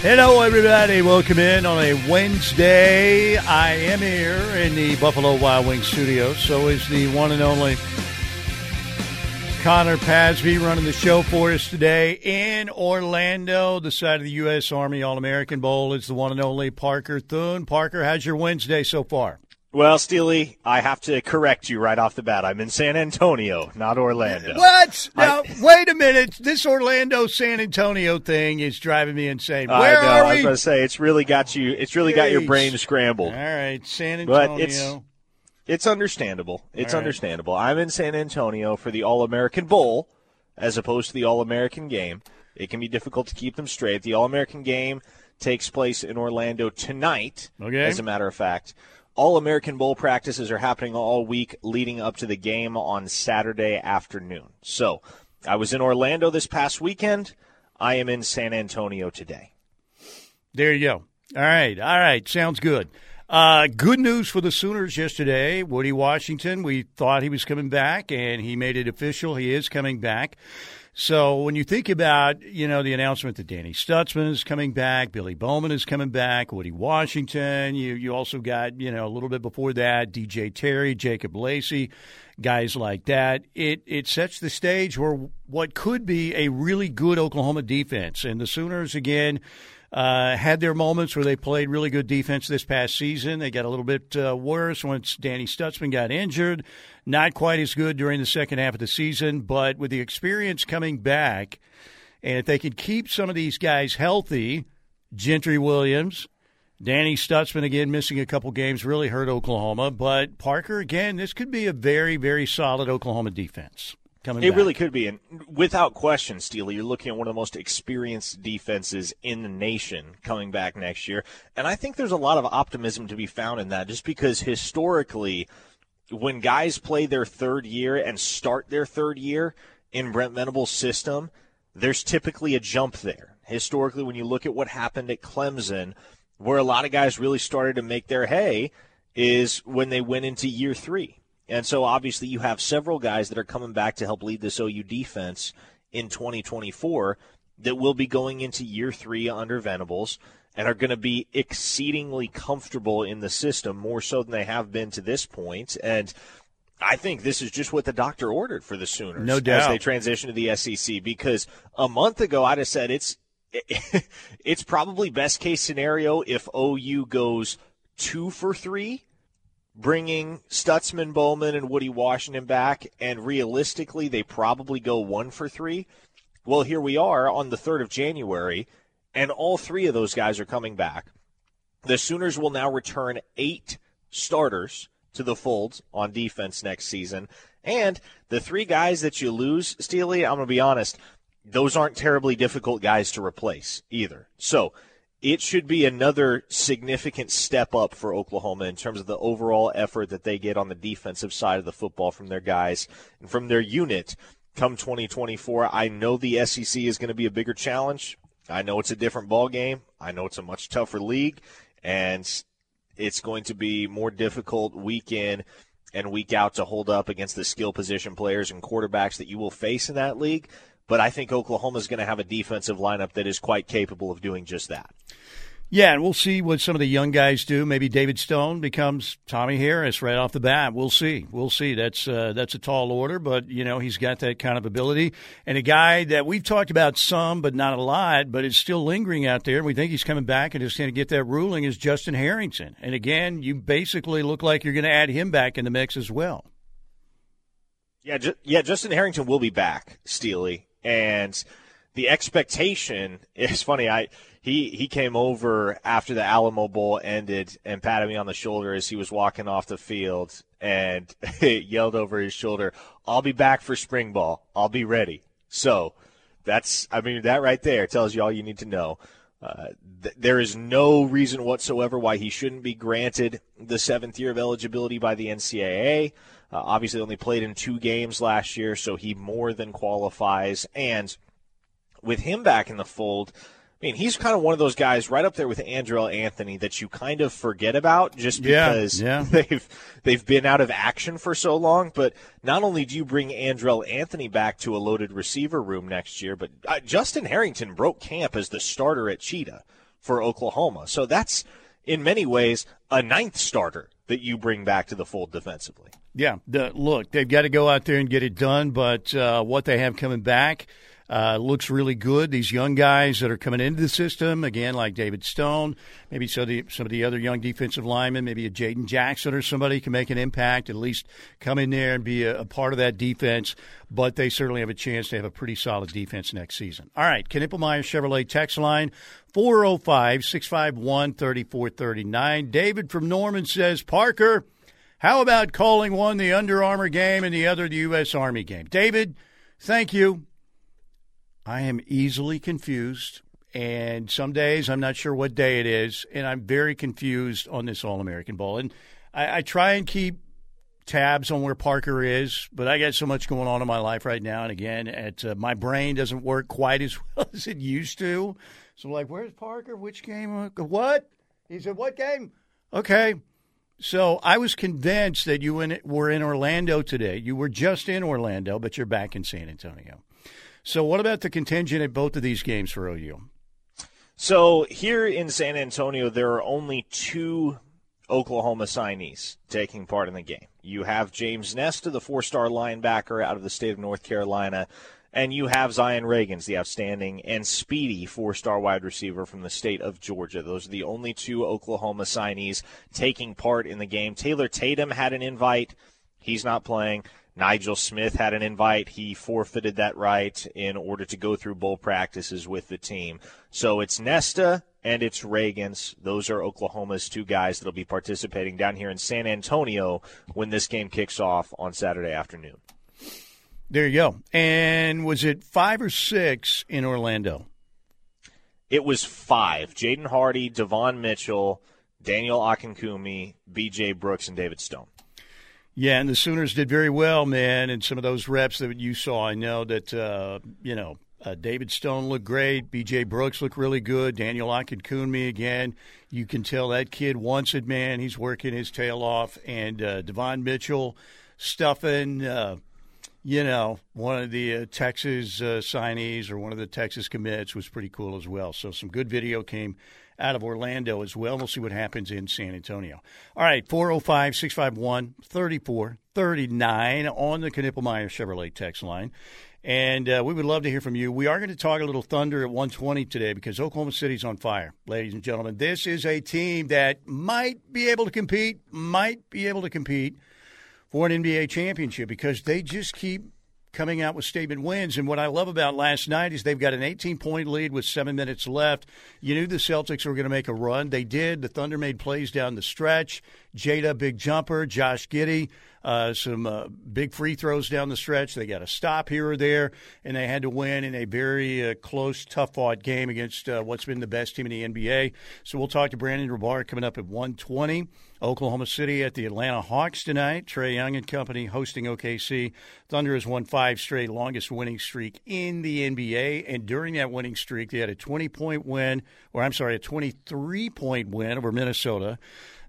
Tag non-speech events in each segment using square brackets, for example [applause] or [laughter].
Hello, everybody. Welcome in on a Wednesday. I am here in the Buffalo Wild Wings studio. So is the one and only Connor Pasby running the show for us today in Orlando. The side of the U.S. Army All American Bowl is the one and only Parker Thune. Parker, how's your Wednesday so far? Well, Steely, I have to correct you right off the bat. I'm in San Antonio, not Orlando. What? Now, I, wait a minute. This Orlando San Antonio thing is driving me insane. Where I know, are we? I was going to say it's really got you. It's really Jeez. got your brain scrambled. All right, San Antonio. But it's it's understandable. It's right. understandable. I'm in San Antonio for the All American Bowl, as opposed to the All American Game. It can be difficult to keep them straight. The All American Game takes place in Orlando tonight. Okay. As a matter of fact. All American Bowl practices are happening all week leading up to the game on Saturday afternoon. So I was in Orlando this past weekend. I am in San Antonio today. There you go. All right. All right. Sounds good. Uh, good news for the Sooners yesterday. Woody Washington, we thought he was coming back, and he made it official. He is coming back. So when you think about, you know, the announcement that Danny Stutsman is coming back, Billy Bowman is coming back, Woody Washington, you you also got, you know, a little bit before that, DJ Terry, Jacob Lacey, guys like that. It it sets the stage for what could be a really good Oklahoma defense. And the Sooners again uh, had their moments where they played really good defense this past season. They got a little bit uh, worse once Danny Stutsman got injured. Not quite as good during the second half of the season, but with the experience coming back, and if they can keep some of these guys healthy, Gentry Williams, Danny Stutsman again missing a couple games really hurt Oklahoma. But Parker again, this could be a very, very solid Oklahoma defense coming. It back. really could be, and without question, Steely, you're looking at one of the most experienced defenses in the nation coming back next year, and I think there's a lot of optimism to be found in that, just because historically, when guys play their third year and start their third year in Brent Venables' system, there's typically a jump there. Historically, when you look at what happened at Clemson, where a lot of guys really started to make their hay, is when they went into year three and so obviously you have several guys that are coming back to help lead this OU defense in 2024 that will be going into year three under Venables and are going to be exceedingly comfortable in the system more so than they have been to this point. And I think this is just what the doctor ordered for the Sooners no doubt. as they transition to the SEC because a month ago I'd have said it's [laughs] it's probably best case scenario if OU goes two for three bringing Stutsman, Bowman, and Woody Washington back, and realistically, they probably go one for three. Well, here we are on the 3rd of January, and all three of those guys are coming back. The Sooners will now return eight starters to the fold on defense next season. And the three guys that you lose, Steely, I'm going to be honest, those aren't terribly difficult guys to replace either. So it should be another significant step up for Oklahoma in terms of the overall effort that they get on the defensive side of the football from their guys and from their unit come 2024. I know the SEC is going to be a bigger challenge. I know it's a different ball game. I know it's a much tougher league and it's going to be more difficult week in and week out to hold up against the skill position players and quarterbacks that you will face in that league but I think Oklahoma is going to have a defensive lineup that is quite capable of doing just that. Yeah, and we'll see what some of the young guys do. Maybe David Stone becomes Tommie Harris right off the bat. We'll see. We'll see. That's uh, that's a tall order, but you know he's got that kind of ability. And a guy that we've talked about some, but not a lot, but is still lingering out there. And we think he's coming back and is going to get that ruling is Justin Harrington. And again, you basically look like you're going to add him back in the mix as well. Yeah, ju- yeah. Justin Harrington will be back, Steely, and the expectation is funny. I he he came over after the Alamo Bowl ended and patted me on the shoulder as he was walking off the field and [laughs] yelled over his shoulder, "I'll be back for spring ball. I'll be ready." So that's I mean that right there tells you all you need to know. Uh, th- there is no reason whatsoever why he shouldn't be granted the seventh year of eligibility by the NCAA. Uh, obviously, only played in two games last year, so he more than qualifies. And with him back in the fold, I mean, he's kind of one of those guys right up there with Andrel Anthony that you kind of forget about just because yeah, yeah. [laughs] they've they've been out of action for so long. But not only do you bring Andrel Anthony back to a loaded receiver room next year, but uh, Justin Harrington broke camp as the starter at Cheetah for Oklahoma. So that's in many ways a ninth starter that you bring back to the fold defensively. Yeah, the, look, they've got to go out there and get it done, but uh, what they have coming back uh, looks really good. These young guys that are coming into the system, again, like David Stone, maybe some of the, some of the other young defensive linemen, maybe a Jaden Jackson or somebody can make an impact, at least come in there and be a, a part of that defense. But they certainly have a chance to have a pretty solid defense next season. All right, Knippelmeyer Chevrolet text line 405 651 3439. David from Norman says, Parker, how about calling one the Under Armour game and the other the U.S. Army game? David, thank you. I am easily confused, and some days I'm not sure what day it is, and I'm very confused on this All American Bowl. And I, I try and keep tabs on where Parker is, but I got so much going on in my life right now, and again, at uh, my brain doesn't work quite as [laughs] well as it used to. So, I'm like, where's Parker? Which game? What? He said, what game? Okay. So I was convinced that you were in Orlando today. You were just in Orlando, but you're back in San Antonio. So, what about the contingent at both of these games for OU? So, here in San Antonio, there are only two Oklahoma signees taking part in the game. You have James Nesta, the four star linebacker out of the state of North Carolina, and you have Zion Ragins, the outstanding and speedy four star wide receiver from the state of Georgia. Those are the only two Oklahoma signees taking part in the game. Taylor Tatum had an invite. He's not playing. Nigel Smith had an invite. He forfeited that right in order to go through bowl practices with the team. So it's Nesta and it's Ragins. Those are Oklahoma's two guys that'll be participating down here in San Antonio when this game kicks off on Saturday afternoon. There you go. And was it five or six in Orlando? It was five. Jaden Hardy, Devon Mitchell, Daniel Akinkunmi, B.J. Brooks, and David Stone. Yeah, and the Sooners did very well, man. And some of those reps that you saw, I know that uh, you know uh, David Stone looked great. B.J. Brooks looked really good. Daniel Akinkunmi again. You can tell that kid wants it, man. He's working his tail off. And uh, Devon Mitchell stuffing, uh, you know, one of the uh, Texas uh, signees or one of the Texas commits was pretty cool as well. So some good video came out of Orlando as well. We'll see what happens in San Antonio. All right, 405 651 3439 on the Knippelmeyer Chevrolet text line. And uh, we would love to hear from you. We are going to talk a little Thunder at 120 today because Oklahoma City's on fire, ladies and gentlemen. This is a team that might be able to compete, might be able to compete for an NBA championship because they just keep coming out with statement wins. And what I love about last night is they've got an 18 point lead with seven minutes left. You knew the Celtics were going to make a run. They did. The Thunder made plays down the stretch. Jada, big jumper. Josh Giddey, uh, some uh, big free throws down the stretch. They got a stop here or there, and they had to win in a very uh, close, tough fought game against uh, what's been the best team in the NBA. So we'll talk to Brandon Rahbar coming up at 120. Oklahoma City at the Atlanta Hawks tonight. Trae Young and company hosting OKC. Thunder has won five straight, longest winning streak in the NBA. And during that winning streak, they had a 20 point win, or I'm sorry, a 23 point win over Minnesota,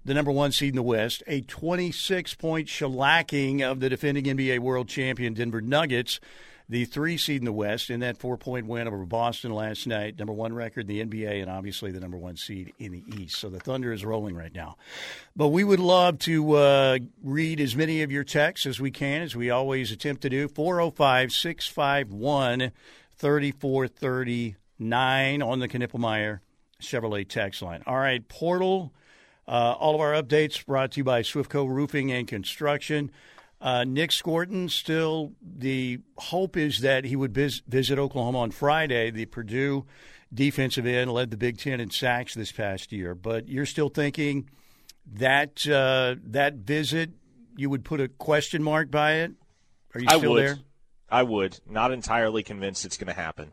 the number one seed in the West, a 26 point shellacking of the defending NBA world champion Denver Nuggets the three seed in the West in that four point win over Boston last night, number one record in the NBA, and obviously the number one seed in the East. So the Thunder is rolling right now. But we would love to uh, read as many of your texts as we can, as we always attempt to do. 405 651 3439 on the Knippelmeyer Chevrolet text line. All right, Portal. Uh, all of our updates brought to you by Swiftco Roofing and Construction. Uh, Nic Scourton, still the hope is that he would vis- visit Oklahoma on Friday. The Purdue defensive end led the Big Ten in sacks this past year, but you're still thinking that uh, that visit you would put a question mark by it. Are you I still would. there? I would. Not entirely convinced it's going to happen.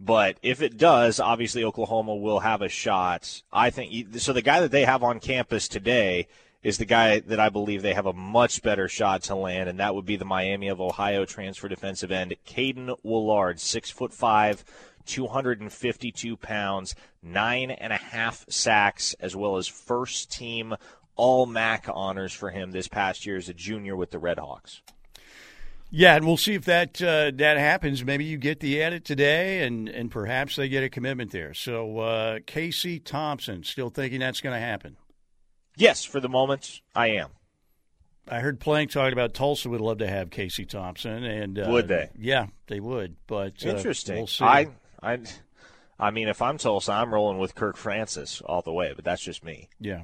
But if it does, obviously Oklahoma will have a shot. I think so. The guy that they have on campus today is the guy that I believe they have a much better shot to land, and that would be the Miami of Ohio transfer defensive end, Caiden Woullard, six foot five, 252 pounds, nine and a half sacks, as well as first team All MAC honors for him this past year as a junior with the Redhawks. Yeah, and we'll see if that uh, that happens. Maybe you get the edit today, and and perhaps they get a commitment there. So uh, Casey Thompson, still thinking that's going to happen. Yes, for the moment, I am. I heard Plank talking about Tulsa would love to have Casey Thompson, and uh, would they? Yeah, they would. But uh, interesting. We'll see. I, I, I mean, if I'm Tulsa, I'm rolling with Kirk Francis all the way. But that's just me. Yeah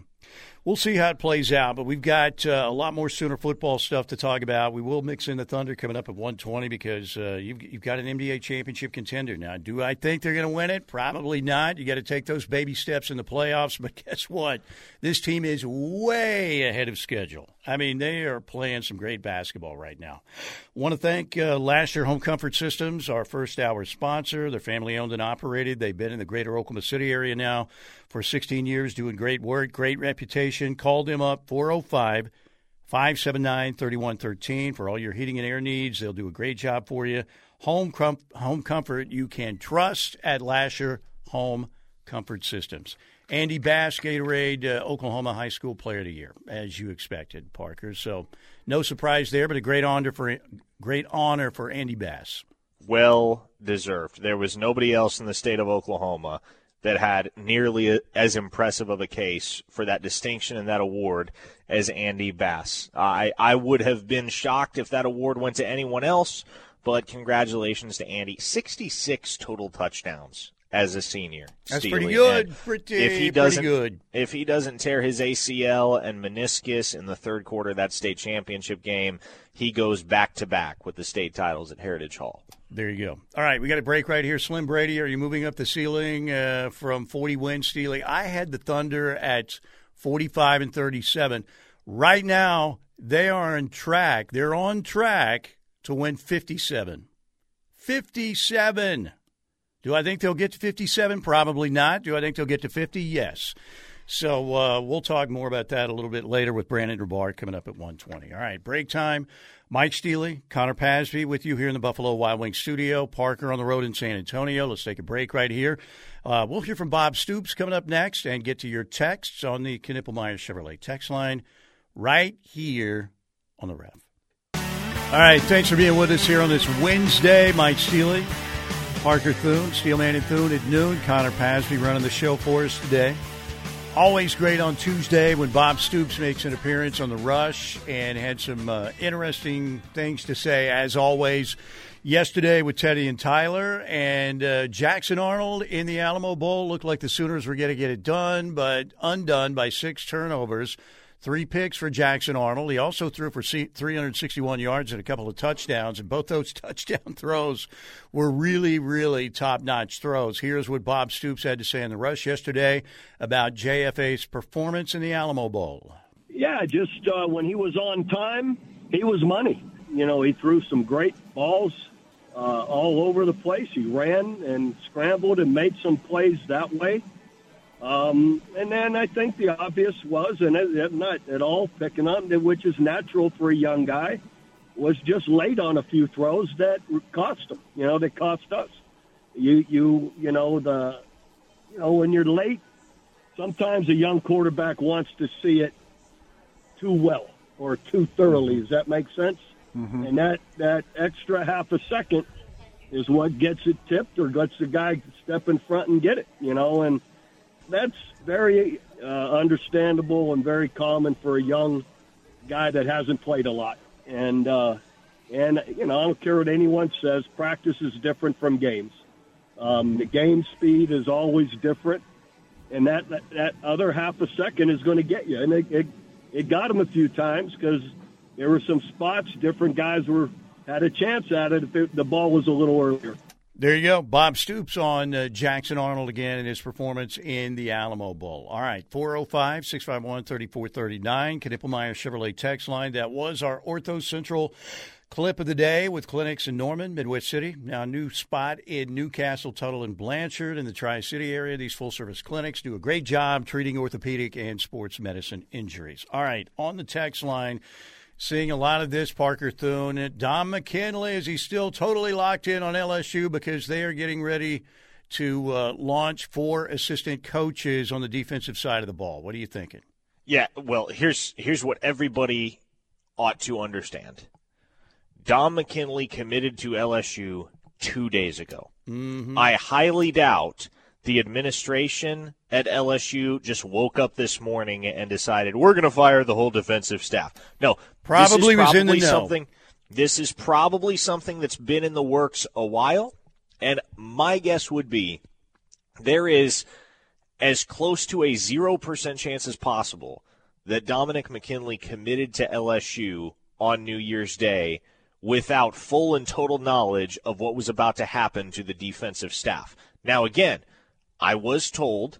we'll see how it plays out. But we've got uh, a lot more Sooner football stuff to talk about. We will mix in the Thunder coming up at 120 because uh, you've, you've got an NBA championship contender now. Do I think they're going to win it? Probably not. You got to take those baby steps in the playoffs. [laughs] But guess what? This team is way ahead of schedule. I mean, they are playing some great basketball right now. Want to thank uh, Year Home Comfort Systems, our first hour sponsor. They're family owned and operated. They've been in the greater Oklahoma City area now for 16 years, doing great work, great reputation. Call them up 405 579 3113 for all your heating and air needs. They'll do a great job for you. Home, com- home comfort you can trust at Lasher Home Comfort Systems. Andy Bass, Gatorade uh, Oklahoma High School Player of the Year, as you expected, Parker. So no surprise there, but a great honor for great honor for Andy Bass. Well deserved. There was nobody else in the state of Oklahoma that had nearly as impressive of a case for that distinction and that award as Andy Bass. I, I would have been shocked if that award went to anyone else, but congratulations to Andy. 66 total touchdowns as a senior. That's Steely. pretty good. And pretty, if he doesn't, good. If he doesn't tear his ACL and meniscus in the third quarter of that state championship game, he goes back to back with the state titles at Heritage Hall. There you go. All right, we got a break right here. Slim Brady, are you moving up the ceiling uh, from 40 wins, Steely? I had the Thunder at 45 and 37. Right now, they are on track. They're on track to win 57. 57. Do I think they'll get to 57? Probably not. Do I think they'll get to 50? Yes. So uh, we'll talk more about that a little bit later with Brandon Rahbar coming up at 120. All right, break time. Mike Steely, Connor Pasby with you here in the Buffalo Wild Wings studio. Parker on the road in San Antonio. Let's take a break right here. Uh, we'll hear from Bob Stoops coming up next and get to your texts on the Knippelmeyer Chevrolet text line right here on the ref. All right, thanks for being with us here on this Wednesday. Mike Steely, Parker Thune, Steelman and Thune at noon. Connor Pasby running the show for us today. Always great on Tuesday when Bob Stoops makes an appearance on the Rush and had some uh, interesting things to say, as always. Yesterday with Teddy and Tyler and uh, Jackson Arnold in the Alamo Bowl looked like the Sooners were going to get it done, but undone by six turnovers. Three picks for Jackson Arnold. He also threw for 361 yards and a couple of touchdowns, and both those [laughs] touchdown throws were really, really top notch throws. Here's what Bob Stoops had to say in the rush yesterday about JFA's performance in the Alamo Bowl. Yeah, just uh, when he was on time, he was money. You know, he threw some great balls uh, all over the place. He ran and scrambled and made some plays that way. Um, and then I think the obvious was, and it, not at all picking up, which is natural for a young guy, was just late on a few throws that cost him. You know, that cost us. You, you, you know, the, you know, when you're late, sometimes a young quarterback wants to see it too well or too thoroughly. Does that make sense? Mm-hmm. And that that extra half a second is what gets it tipped or gets the guy step in front and get it. You know, and that's very uh, understandable and very common for a young guy that hasn't played a lot. And uh, and you know, I don't care what anyone says. Practice is different from games. Um, the game speed is always different, and that that, that other half a second is going to get you. And it, it it got him a few times because there were some spots different guys were had a chance at it if it, the ball was a little earlier. There you go. Bob Stoops on uh, Jackson Arnold again and his performance in the Alamo Bowl. All right, 405 651 3439, Knippelmeyer Chevrolet text line. That was our Ortho Central clip of the day with clinics in Norman, Midwest City. Now, a new spot in Newcastle, Tuttle, and Blanchard in the Tri City area. These full service clinics do a great job treating orthopedic and sports medicine injuries. All right, on the text line seeing a lot of this, Parker Thune. Dom McKinley, is he still totally locked in on LSU because they are getting ready to uh, launch four assistant coaches on the defensive side of the ball? What are you thinking? Yeah, well, here's here's what everybody ought to understand. Dom McKinley committed to LSU two days ago. Mm-hmm. I highly doubt the administration at LSU just woke up this morning and decided we're going to fire the whole defensive staff. No, probably, was in the know. something. This is probably something that's been in the works a while, and my guess would be there is as close to a zero percent chance as possible that Dominick McKinley committed to LSU on New Year's Day without full and total knowledge of what was about to happen to the defensive staff. Now, again, I was told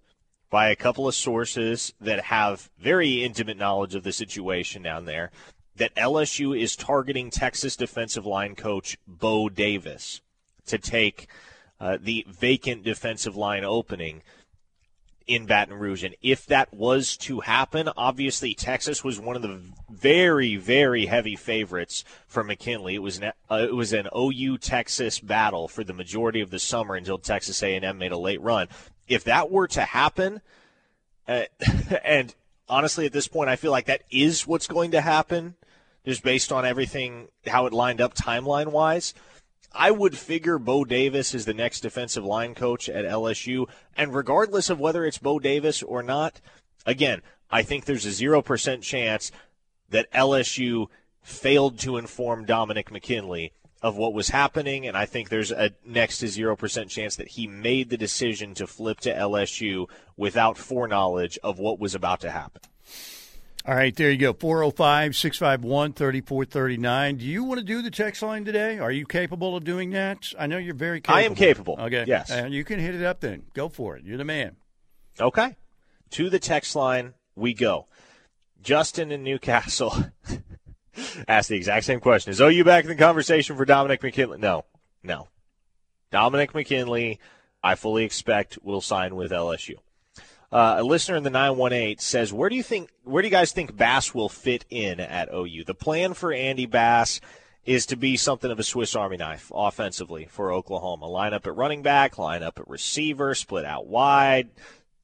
by a couple of sources that have very intimate knowledge of the situation down there that LSU is targeting Texas defensive line coach Bo Davis to take uh, the vacant defensive line opening in Baton Rouge. And if that was to happen, obviously Texas was one of the very, very heavy favorites for McKinley. It was an, uh, it was an OU Texas battle for the majority of the summer until Texas A&M made a late run. If that were to happen, uh, [laughs] and honestly, at this point, I feel like that is what's going to happen, just based on everything how it lined up timeline wise. I would figure Bo Davis is the next defensive line coach at LSU. And regardless of whether it's Bo Davis or not, again, I think there's a 0% chance that LSU failed to inform Dominick McKinley of what was happening. And I think there's a next to 0% chance that he made the decision to flip to LSU without foreknowledge of what was about to happen. All right, there you go. 405 651 3439. Do you want to do the text line today? Are you capable of doing that? I know you're very capable. I am capable. Okay. Yes. And uh, you can hit it up then. Go for it. You're the man. Okay. To the text line we go. Justin in Newcastle [laughs] asked the exact same question. Is OU back in the conversation for Dominick McKinley? No. No. Dominick McKinley, I fully expect, will sign with LSU. Uh, a listener in the 918 says, "Where do you think? Where do you guys think Bass will fit in at OU? The plan for Andy Bass is to be something of a Swiss Army knife offensively for Oklahoma. Line up at running back, line up at receiver, split out wide,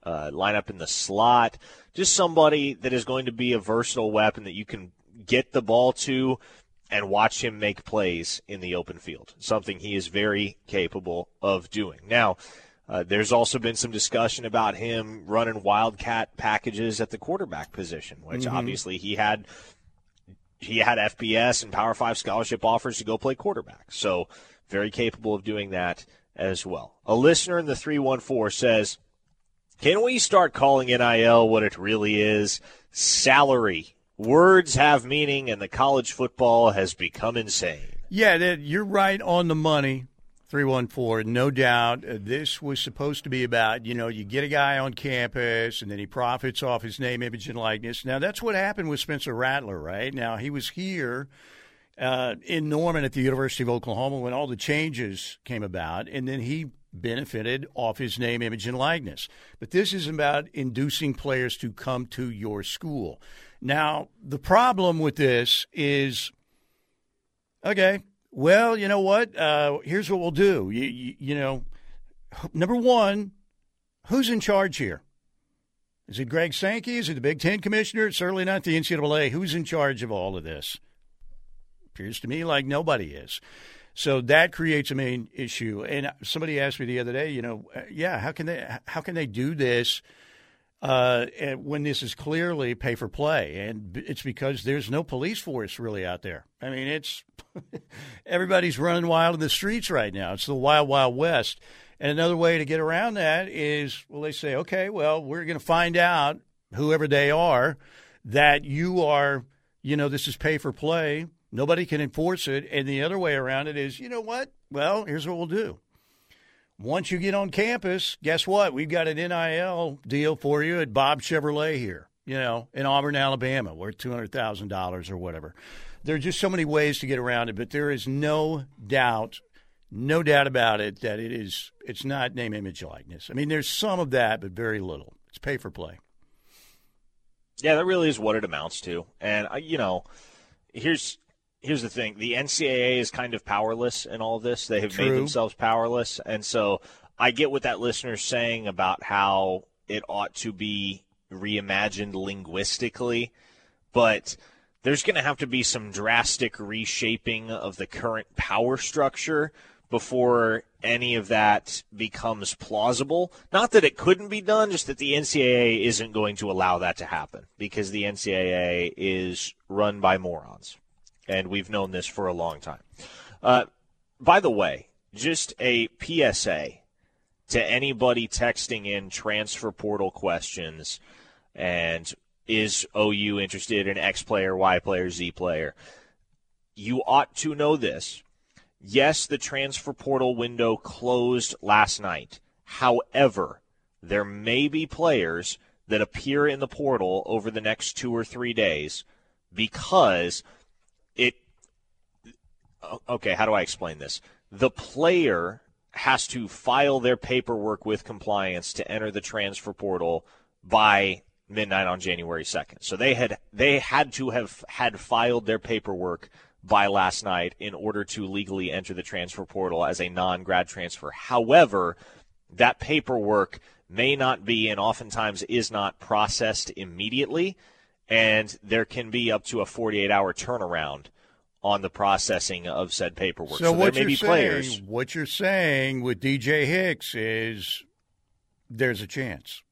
uh, line up in the slot. Just somebody that is going to be a versatile weapon that you can get the ball to." And watch him make plays in the open field, something he is very capable of doing. Now, uh, there's also been some discussion about him running wildcat packages at the quarterback position, which mm-hmm. obviously he had he had FBS and Power Five scholarship offers to go play quarterback. So very capable of doing that as well. A listener in the three one four says, "Can we start calling NIL what it really is? Salary. Words have meaning, and the college football has become insane." Yeah, you're right on the money. 314, no doubt. Uh, this was supposed to be about, you know, you get a guy on campus and then he profits off his name, image, and likeness. Now, that's what happened with Spencer Rattler, right? Now, he was here uh, in Norman at the University of Oklahoma when all the changes came about, and then he benefited off his name, image, and likeness. But this is about inducing players to come to your school. Now, the problem with this is okay, well, you know what? Uh, here's what we'll do. You, you, you know, number one, who's in charge here? Is it Greg Sankey? Is it the Big Ten commissioner? It's certainly not the NCAA. Who's in charge of all of this? Appears to me like nobody is. So that creates a main issue. And somebody asked me the other day, you know, uh, yeah, how can they how can they do this uh, when this is clearly pay for play? And it's because there's no police force really out there. I mean, it's [laughs] everybody's running wild in the streets right now. It's the wild, wild west. And another way to get around that is, well, they say, okay, well, we're going to find out whoever they are that you are, you know, this is pay for play. Nobody can enforce it. And the other way around it is, you know what? Well, here's what we'll do. Once you get on campus, guess what? We've got an NIL deal for you at Bob Chevrolet here, you know, in Auburn, Alabama, worth $200,000 or whatever there are just so many ways to get around it, but there is no doubt, no doubt about it that it is. It's not name, image, likeness. I mean, there's some of that, but very little. It's pay for play. Yeah, that really is what it amounts to. And you know, here's here's the thing: the NCAA is kind of powerless in all of this. They have True. made themselves powerless, and so I get what that listener's saying about how it ought to be reimagined linguistically, but there's going to have to be some drastic reshaping of the current power structure before any of that becomes plausible. Not that it couldn't be done, just that the NCAA isn't going to allow that to happen because the NCAA is run by morons. And we've known this for a long time. Uh, by the way, just a PSA to anybody texting in transfer portal questions and is OU interested in X player, Y player, Z player? You ought to know this. Yes, the transfer portal window closed last night. However, there may be players that appear in the portal over the next two or three days because. Okay, how do I explain this? The player has to file their paperwork with compliance to enter the transfer portal by midnight on January 2nd. So they had they had to have had filed their paperwork by last night in order to legally enter the transfer portal as a non-grad transfer. However, that paperwork may not be and oftentimes is not processed immediately and there can be up to a 48 hour turnaround on the processing of said paperwork. So, So, what there may you're be players. saying, what you're saying with DJ Hicks is there's a chance.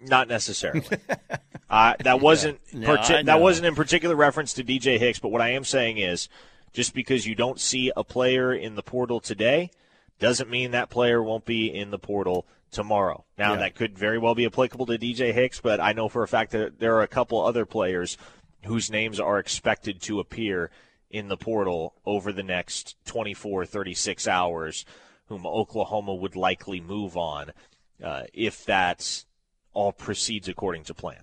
Not necessarily. [laughs] uh, that wasn't No, parti- that wasn't in particular reference to DJ Hicks, but what I am saying is, just because you don't see a player in the portal today, doesn't mean that player won't be in the portal tomorrow. Now Yeah. that could very well be applicable to DJ Hicks, but I know for a fact that there are a couple other players whose names are expected to appear in the portal over the next 24, 36 hours, whom Oklahoma would likely move on uh, if that all proceeds according to plan.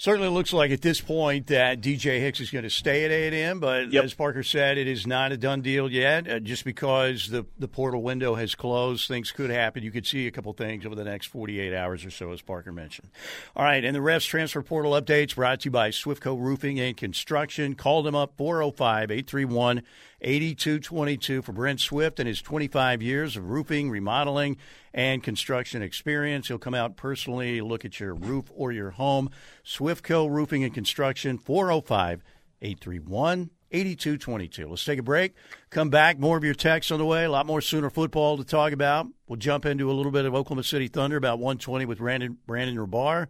Certainly looks like at this point that DJ Hicks is going to stay at A&M, but Yep. as Parker said, it is not a done deal yet. Uh, just because the, the portal window has closed, things could happen. You could see a couple things over the next 48 hours or so, as Parker mentioned. All right, and the refs transfer portal updates brought to you by Swiftco Roofing and Construction. Call them up 405 831 8222 for Brent Swift and his 25 years of roofing, remodeling, and construction experience. He'll come out personally, look at your roof or your home. Swiftco Roofing and Construction, 405 831 8222. Let's take a break. Come back. More of your texts on the way. A lot more Sooner football to talk about. We'll jump into a little bit of Oklahoma City Thunder about 120 with Brandon, Brandon Rahbar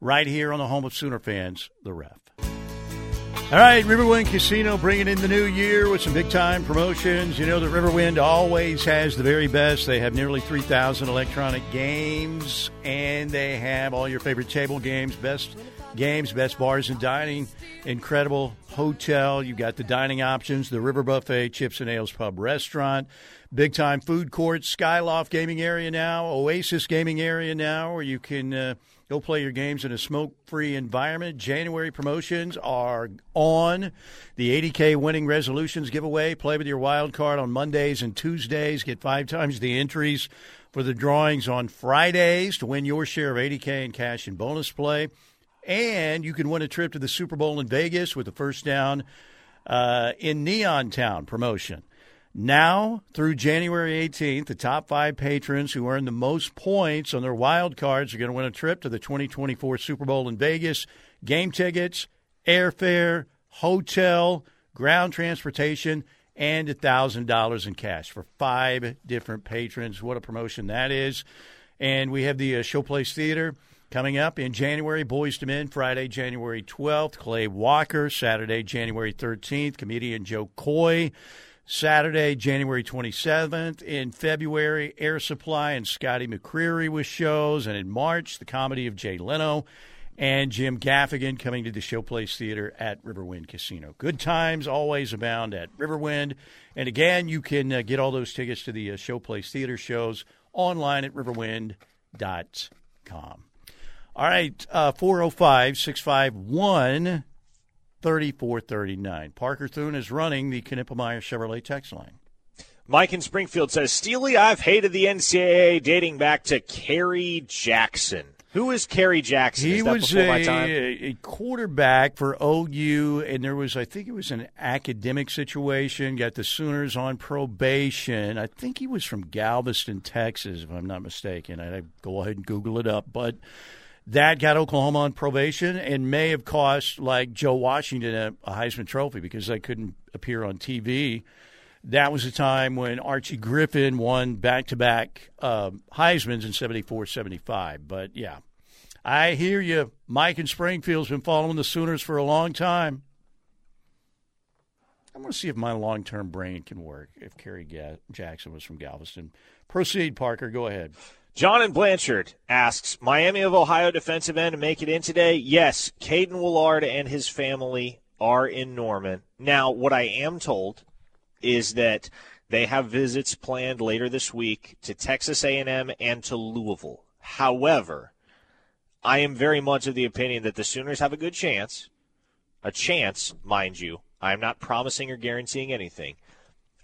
right here on the home of Sooner fans, The Ref. All right, Riverwind Casino bringing in the new year with some big time promotions. You know that Riverwind always has the very best. They have nearly 3,000 electronic games, and they have all your favorite table games, best games, best bars and dining. Incredible hotel. You've got the dining options, the River Buffet, Chips and Ales Pub Restaurant, big time food court, Skyloft Gaming Area now, Oasis Gaming Area now, where you can. Uh, Go play your games in a smoke free environment. January promotions are on. The 80K winning resolutions giveaway. Play with your wild card on Mondays and Tuesdays. Get five times the entries for the drawings on Fridays to win your share of 80K in cash and bonus play. And you can win a trip to the Super Bowl in Vegas with the first down uh, in Neon Town promotion. Now through January 18th, the top five patrons who earn the most points on their wild cards are going to win a trip to the 2024 Super Bowl in Vegas, game tickets, airfare, hotel, ground transportation, and $1,000 in cash for five different patrons. What a promotion that is. And we have the uh, Showplace Theater coming up in January. Boyz II Men, Friday, January 12th. Clay Walker, Saturday, January 13th. Comedian Jo Koy. Saturday, January 27th. In February, Air Supply and Scotty McCreery with shows. And in March, the comedy of Jay Leno and Jim Gaffigan coming to the Showplace Theater at Riverwind Casino. Good times always abound at Riverwind. And again, you can uh, get all those tickets to the uh, Showplace Theater shows online at riverwind.com. All right, uh, 405 651 3439. Parker Thune is running the Knippelmeyer Chevrolet text line. Mike in Springfield says, Steely, I've hated the NCAA dating back to Kerry Jackson. Who is Kerry Jackson? He was a, a quarterback for OU, and there was, I think it was an academic situation. Got the Sooners on probation. I think he was from Galveston, Texas, if I'm not mistaken. I'd go ahead and Google it up. But that got Oklahoma on probation and may have cost like Joe Washington a, a Heisman Trophy because they couldn't appear on TV. That was the time when Archie Griffin won back to back Heisman's in 74 75. But yeah, I hear you. Mike in Springfield's been following the Sooners for a long time. I'm going to see if my long term brain can work if Kerry Jackson was from Galveston. Proceed, Parker. Go ahead. John and Blanchard asks Miami of Ohio defensive end to make it in today? Yes. Caiden Woullard and his family are in Norman. Now, what I am told is that they have visits planned later this week to Texas A&M and to Louisville. However, I am very much of the opinion that the Sooners have a good chance, a chance, mind you. I am not promising or guaranteeing anything.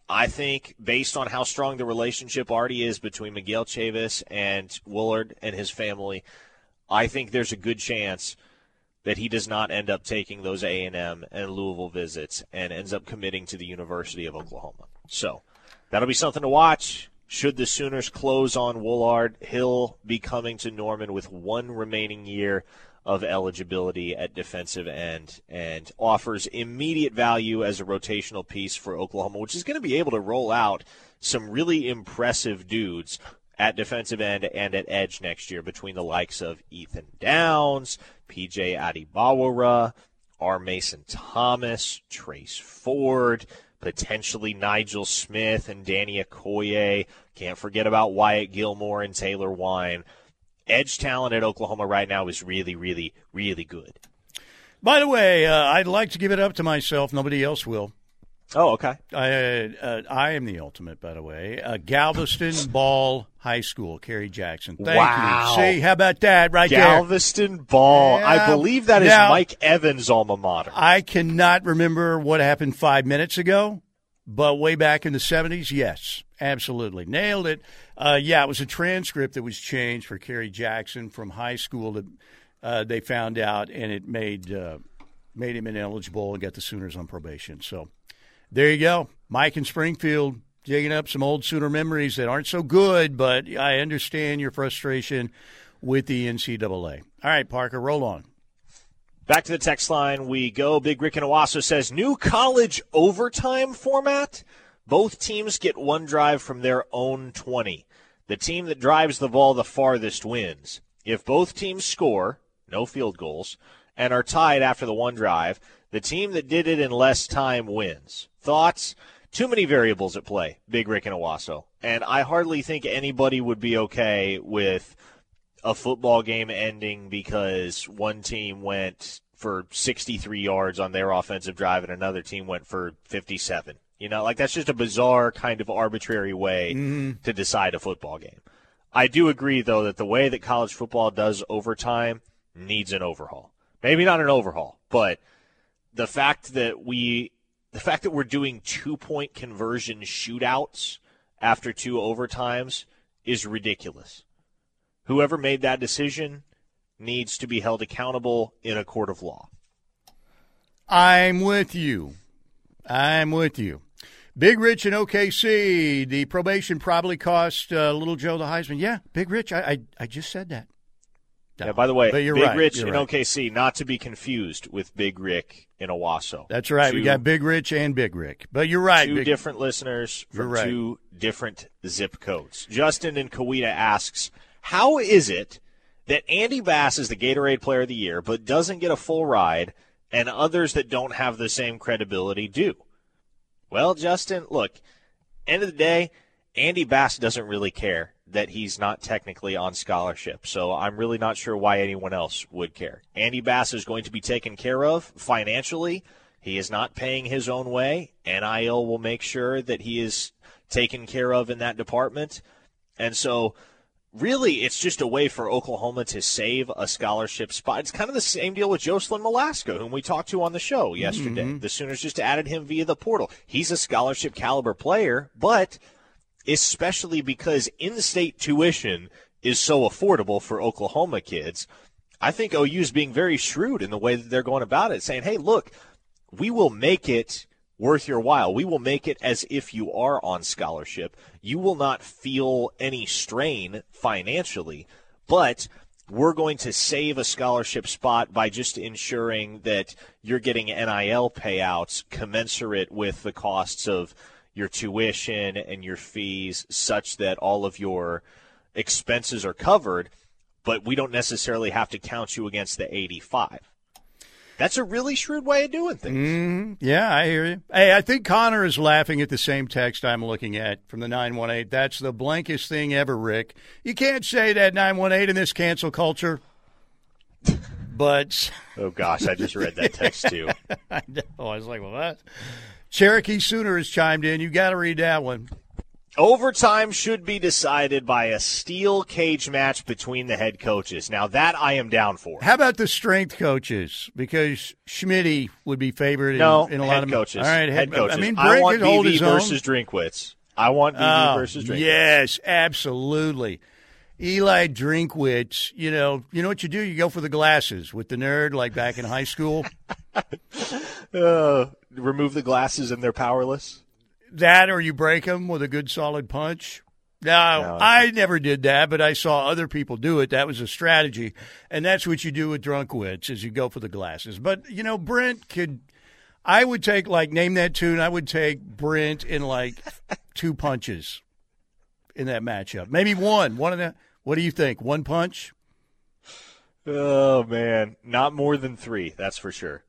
I think based on how strong the relationship already is between Miguel Chavis and Woullard and his family, I think there's a good chance that he does not end up taking those A&M and Louisville visits and ends up committing to the University of Oklahoma. So, that'll be something to watch. Should the Sooners close on Woullard, he'll be coming to Norman with one remaining year of eligibility at defensive end and offers immediate value as a rotational piece for Oklahoma, which is going to be able to roll out some really impressive dudes at defensive end and at edge next year between the likes of Ethan Downs, PJ Adebawore, R. Mason Thomas, Trace Ford, potentially Nigel Smith and Danny Okoye. Can't forget about Wyatt Gilmore and Taylor Wein edge talent at Oklahoma right now is really, really, really good. By the way, uh, I'd like to give it up to myself. Nobody else will. Oh, okay. I uh, I am the ultimate, by the way. Uh, Galveston [laughs] Ball High School, Kerry Jackson. Thank wow. you. See, how about that right Galveston there? Ball. Yeah. I believe that is now, Mike Evans' alma mater. I cannot remember what happened five minutes ago, but way back in the 70s, yes, absolutely. Nailed it. Uh, yeah, it was a transcript that was changed for Kerry Jackson from high school that uh, they found out, and it made uh, made him ineligible and got the Sooners on probation. So there you go, Mike in Springfield digging up some old Sooner memories that aren't so good, but I understand your frustration with the NCAA. All right, Parker, roll on. Back to the text line we go. Big Rick in Owasso says new college overtime format. Both teams get one drive from their own 20. The team that drives the ball the farthest wins. If both teams score, no field goals, and are tied after the one drive, the team that did it in less time wins. Thoughts? Too many variables at play, Big Rick and Owasso. And I hardly think anybody would be okay with a football game ending because one team went for 63 yards on their offensive drive and another team went for 57. You know, like that's just a bizarre kind of arbitrary way mm-hmm. to decide a football game. I do agree though that the way that college football does overtime needs an overhaul. Maybe not an overhaul, but the fact that we the fact that we're doing two-point conversion shootouts after two overtimes is ridiculous. Whoever made that decision needs to be held accountable in a court of law. I'm with you. I'm with you. Big Rich in OKC, the probation probably cost uh, Little Joe the Heisman. Yeah, Big Rich, I I, I just said that. Yeah, by the way, Big right, Rich in right. OKC, not to be confused with Big Rick in Owasso. That's right. Two, we got Big Rich and Big Rick. But you're right. Two Big, different listeners from right. two different zip codes. Justin in Coweta asks, how is it that Andy Bass is the Gatorade Player of the Year but doesn't get a full ride and others that don't have the same credibility do? Well, Justin, look, end of the day, Andy Bass doesn't really care that he's not technically on scholarship. So I'm really not sure why anyone else would care. Andy Bass is going to be taken care of financially. He is not paying his own way. NIL will make sure that he is taken care of in that department. And so really it's just a way for Oklahoma to save a scholarship spot. It's kind of the same deal with Jocelyn Malaska, whom we talked to on the show yesterday. Mm-hmm. The Sooners just added him via the portal. He's a scholarship caliber player, but especially because in-state tuition is so affordable for Oklahoma kids, I think OU is being very shrewd in the way that they're going about it, saying, "Hey, look, we will make it." Worth your while. We will make it as if you are on scholarship. You will not feel any strain financially, but we're going to save a scholarship spot by just ensuring that you're getting NIL payouts commensurate with the costs of your tuition and your fees, such that all of your expenses are covered, but we don't necessarily have to count you against the 85. That's a really shrewd way of doing things. Mm, yeah, I hear you. Hey, I think Connor is laughing at the same text I'm looking at from the 918. That's the blankest thing ever, Rick. You can't say that 918 in this cancel culture. [laughs] But. oh, gosh, I just read that text too. [laughs] I know. I was like, well, what? Cherokee Sooner has chimed in. You got to read that one. Overtime should be decided by a steel cage match between the head coaches. Now that I am down for. How about the strength coaches? Because Schmitty would be favored no, in, in a lot of coaches. All right, head, head coaches. I mean, I want BV versus. Drinkwitz. I want BV oh, versus Drinkwitz. Yes, absolutely. Eli Drinkwitz, you know, you know what you do? You go for the glasses with the nerd, like back in high school. [laughs] uh, remove the glasses and they're powerless. That or you break them with a good solid punch. No, no I never did that, but I saw other people do it. That was a strategy, and that's what you do with Drinkwitz is you go for the glasses. But you know, Brent could. I would take like name that tune. I would take Brent in like [laughs] two punches in that matchup, maybe one. One of the. What do you think? One punch? Oh man, not more than three. That's for sure.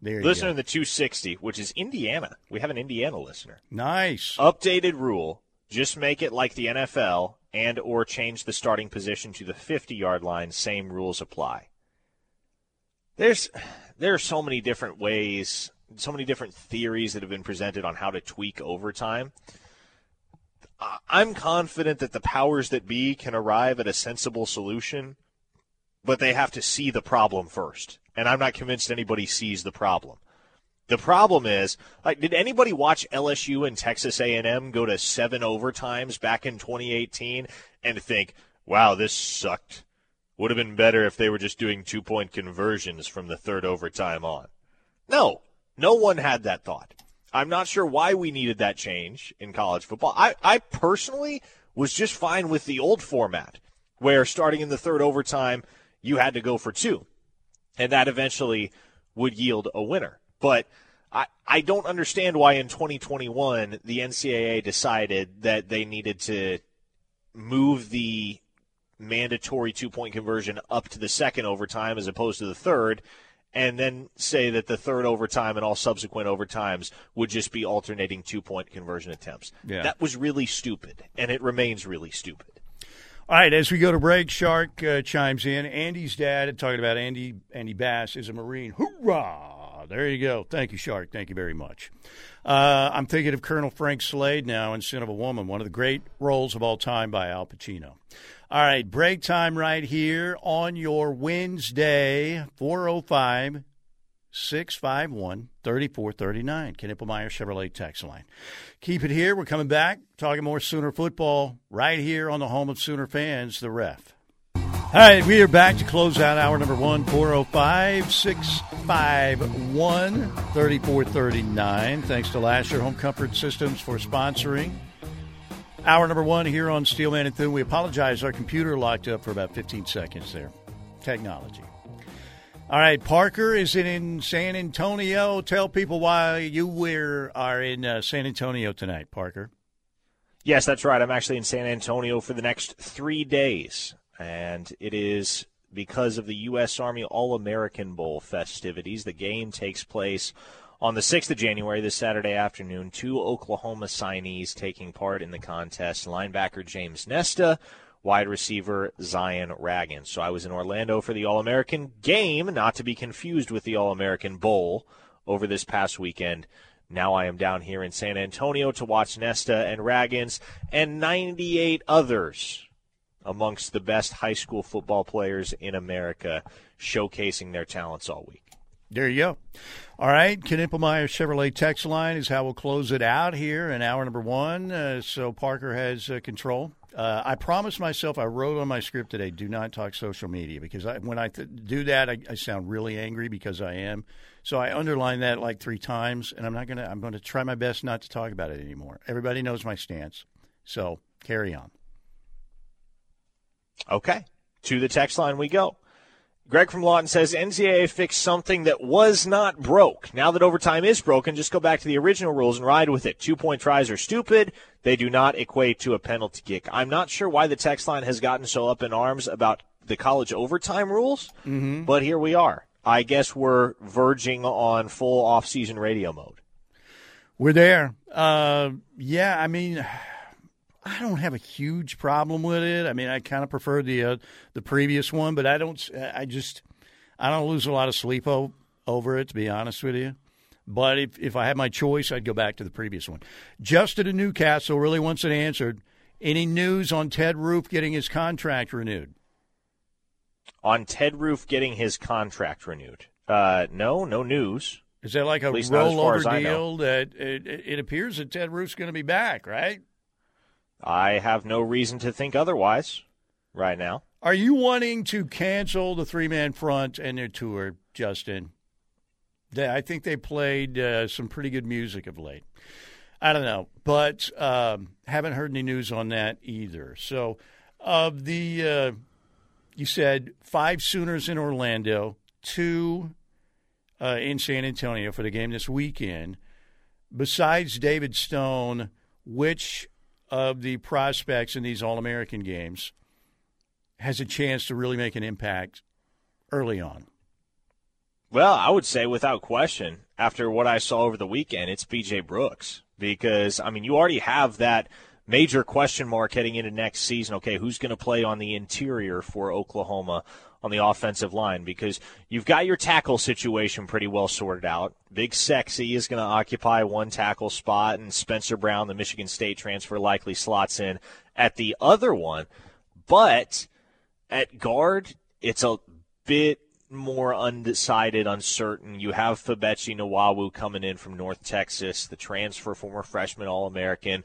There listener in the 260, which is Indiana. We have an Indiana listener. Nice. Updated rule: just make it like the NFL, and or change the starting position to the 50-yard line. Same rules apply. There's there are so many different ways, so many different theories that have been presented on how to tweak overtime. I'm confident that the powers that be can arrive at a sensible solution, but they have to see the problem first and I'm not convinced anybody sees the problem. The problem is, like, did anybody watch LSU and Texas A&M go to seven overtimes back in 2018 and think, "Wow, this sucked"? Would have been better if they were just doing two-point conversions from the third overtime on. No, no one had that thought. I'm not sure why we needed that change in college football. I, I personally was just fine with the old format, where starting in the third overtime, you had to go for two and that eventually would yield a winner. But I, I don't understand why in 2021 the NCAA decided that they needed to move the mandatory two point conversion up to the second overtime as opposed to the third, and then say that the third overtime and all subsequent overtimes would just be alternating two point conversion attempts. Yeah. That was really stupid, and it remains really stupid. All right, as we go to break, Shark uh, chimes in. Andy's dad, talking about Andy Andy Bass, is a Marine. Hoorah! There you go. Thank you, Shark. Thank you very much. Uh, I'm thinking of Colonel Frank Slade now in Scent of a Woman, one of the great roles of all time by Al Pacino. All right, break time right here on your Wednesday, 405 651 3439. Knippelmeyer Chevrolet text line. Keep it here. We're coming back, talking more Sooner football right here on the home of Sooner fans, the ref. All right, we are back to close out hour number one, 405 651 3439. Thanks to Lasher Home Comfort Systems for sponsoring. Hour number one here on Steelman and Thune. We apologize. Our computer locked up for about 15 seconds there. Technology. All right, Parker is it in San Antonio. Tell people why you were, are in uh, San Antonio tonight, Parker. Yes, that's right. I'm actually in San Antonio for the next three days, and it is because of the U.S. Army All American Bowl festivities. The game takes place on the 6th of January, this Saturday afternoon. Two Oklahoma signees taking part in the contest linebacker James Nesta wide receiver Zion Ragins. So I was in Orlando for the All American game, not to be confused with the All American Bowl over this past weekend. Now I am down here in San Antonio to watch Nesta and Ragins and 98 others amongst the best high school football players in America showcasing their talents all week. There you go. All right, Knippelmeyer Chevrolet text line is how we'll close it out here in hour number one. Uh, so Parker has uh, control. Uh, I promised myself I wrote on my script today, do not talk social media because I, when I th- do that, I, I, sound really angry because I am. So I underlined that like three times, and I'm not gonna. I'm going to try my best not to talk about it anymore. Everybody knows my stance, so carry on. Okay. To the text line we go. Greg from Lawton says NCAA fixed something that was not broke. Now that overtime is broken, just go back to the original rules and ride with it. Two point tries are stupid. They do not equate to a penalty kick. I'm not sure why the text line has gotten so up in arms about the college overtime rules, Mm-hmm. but here we are. I guess we're verging on full off-season radio mode. We're there. Uh, yeah, I mean, I don't have a huge problem with it. I mean, I kind of prefer the uh, the previous one, but I don't. I just I don't lose a lot of sleep o- over it, to be honest with you. But if if I had my choice, I'd go back to the previous one. Justin in Newcastle really wants it answered. Any news on Ted Roof getting his contract renewed? On Ted Roof getting his contract renewed. Uh, no, no news. Is that like a least not as far rollover deal that it, it appears that Ted Roof's going to be back, right? I have no reason to think otherwise right now. Are you wanting to cancel the three man front and their tour, Justin? I think they played uh, some pretty good music of late. I don't know, but um, haven't heard any news on that either. So, of the, uh, you said five Sooners in Orlando, two uh, in San Antonio for the game this weekend. Besides David Stone, which of the prospects in these All American games has a chance to really make an impact early on? Well, I would say without question, after what I saw over the weekend, it's BJ Brooks. Because, I mean, you already have that major question mark heading into next season. Okay, who's going to play on the interior for Oklahoma on the offensive line? Because you've got your tackle situation pretty well sorted out. Big Sexy is going to occupy one tackle spot, and Spencer Brown, the Michigan State transfer, likely slots in at the other one. But at guard, it's a bit more undecided, uncertain. You have Febechi Nwaiwu coming in from North Texas, the transfer former freshman All American.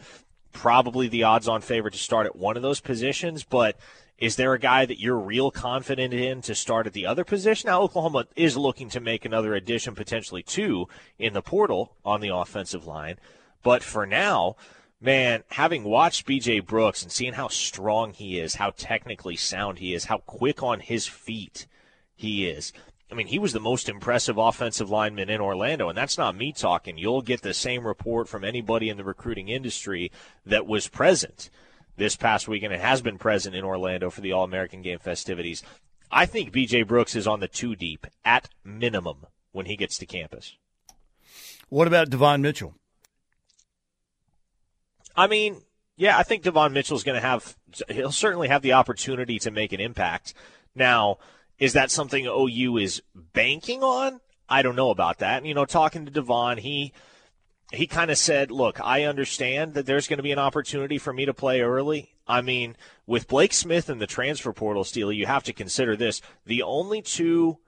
Probably the odds on favorite to start at one of those positions, but is there a guy that you're real confident in to start at the other position? Now, Oklahoma is looking to make another addition, potentially two, in the portal on the offensive line. But for now, man, having watched BJ Brooks and seeing how strong he is, how technically sound he is, how quick on his feet he is. I mean, he was the most impressive offensive lineman in Orlando, and that's not me talking. You'll get the same report from anybody in the recruiting industry that was present this past weekend and has been present in Orlando for the All American Game festivities. I think BJ Brooks is on the two deep at minimum when he gets to campus. What about Devon Mitchell? I mean, yeah, I think Devon Mitchell's going to have, he'll certainly have the opportunity to make an impact. Now, is that something OU is banking on? I don't know about that. You know, talking to Devon, he, he kind of said, look, I understand that there's going to be an opportunity for me to play early. I mean, with Blake Smith and the transfer portal, Steely, you have to consider this. The only two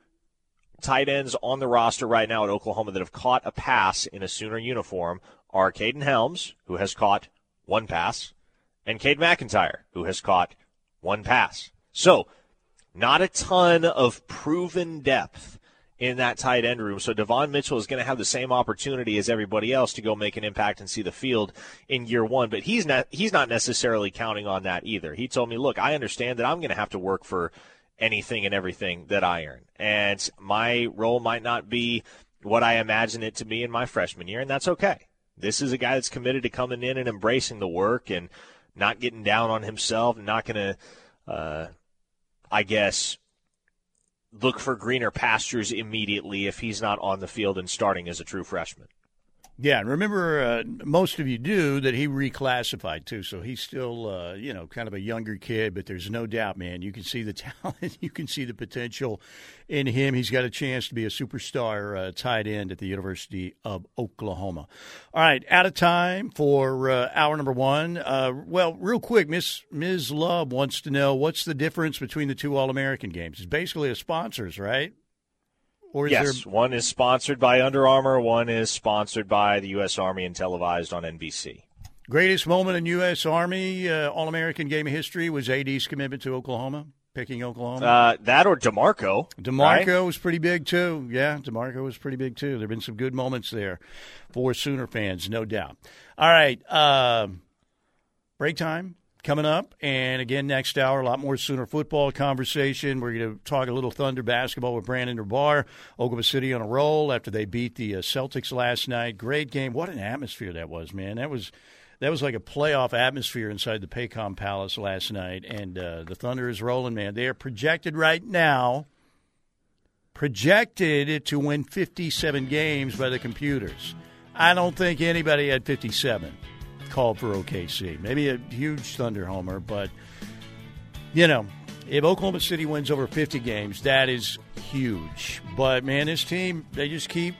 tight ends on the roster right now at Oklahoma that have caught a pass in a Sooner uniform are Kaden Helms, who has caught one pass, and Cade McIntyre, who has caught one pass. So, not a ton of proven depth in that tight end room. So Devon Mitchell is going to have the same opportunity as everybody else to go make an impact and see the field in year one. But he's not he's not necessarily counting on that either. He told me, look, I understand that I'm going to have to work for anything and everything that I earn, and my role might not be what I imagine it to be in my freshman year, and that's okay. This is a guy that's committed to coming in and embracing the work and not getting down on himself, not going to, uh, I guess, look for greener pastures immediately if he's not on the field and starting as a true freshman. Yeah, and remember, uh, most of you do that he reclassified too, so he's still, uh, you know, kind of a younger kid. But there's no doubt, man, you can see the [laughs] talent, you can see the potential in him. He's got a chance to be a superstar uh, tight end at the University of Oklahoma. All right, out of time for uh, hour number one. Uh, well, real quick, Miss Ms. Love wants to know what's the difference between the two All American games. It's basically a sponsors, right? Or yes, there one is sponsored by Under Armour, one is sponsored by the U.S. Army and televised on NBC. Greatest moment in U.S. Army uh, All American game of history was AD's commitment to Oklahoma, picking Oklahoma. Uh, that or DeMarco. DeMarco right? was pretty big too. Yeah, DeMarco was pretty big too. There have been some good moments there for Sooner fans, no doubt. All right, um, break time. Coming up. And again, next hour, a lot more Sooner football conversation. We're going to talk a little Thunder basketball with Brandon Rahbar. Oklahoma City on a roll after they beat the uh, Celtics last night. Great game. What an atmosphere that was, man. That was. That was like a playoff atmosphere inside the Paycom Palace last night, and uh, the Thunder is rolling, man. They are projected right now, projected to win 57 games by the computers. I don't think anybody had 57 called for OKC. Maybe a huge Thunder homer, but you know, if Oklahoma City wins over 50 games, that is huge. But man, this team, they just keep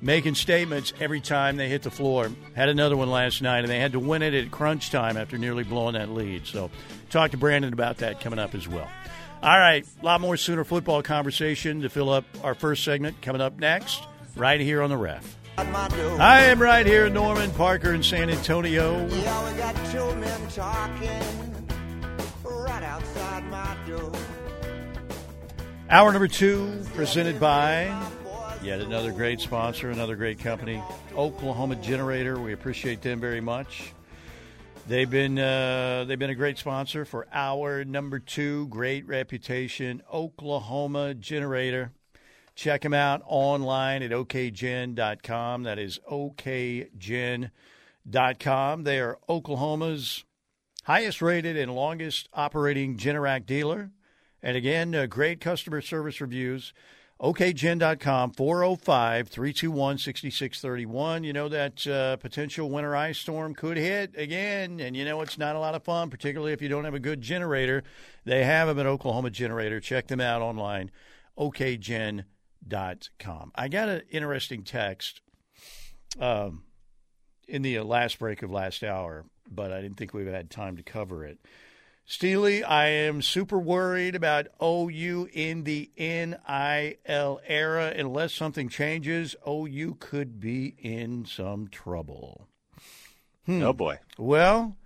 making statements every time they hit the floor. Had another one last night, and they had to win it at crunch time after nearly blowing that lead. So, talk to Brandon about that coming up as well. All right, a lot more Sooner football conversation to fill up our first segment coming up next, right here on the ref. I am right here in Norman, Parker, in San Antonio. Yeah, we got two men talking right outside my door. Hour number two, presented by yet another great sponsor, another great company, Oklahoma Generator. We appreciate them very much. They've been uh, they've been a great sponsor for our number two, great reputation, Oklahoma Generator. Check them out online at okgen.com. That is okgen.com. They are Oklahoma's highest rated and longest operating Generac dealer. And again, uh, great customer service reviews. OKGen.com, 405 321 6631. You know that uh, potential winter ice storm could hit again, and you know it's not a lot of fun, particularly if you don't have a good generator. They have them at Oklahoma Generator. Check them out online, OKGen.com com. I got an interesting text um, in the last break of last hour, but I didn't think we've had time to cover it. Steely, I am super worried about OU in the NIL era. Unless something changes, OU could be in some trouble. Hmm. Oh boy. Well,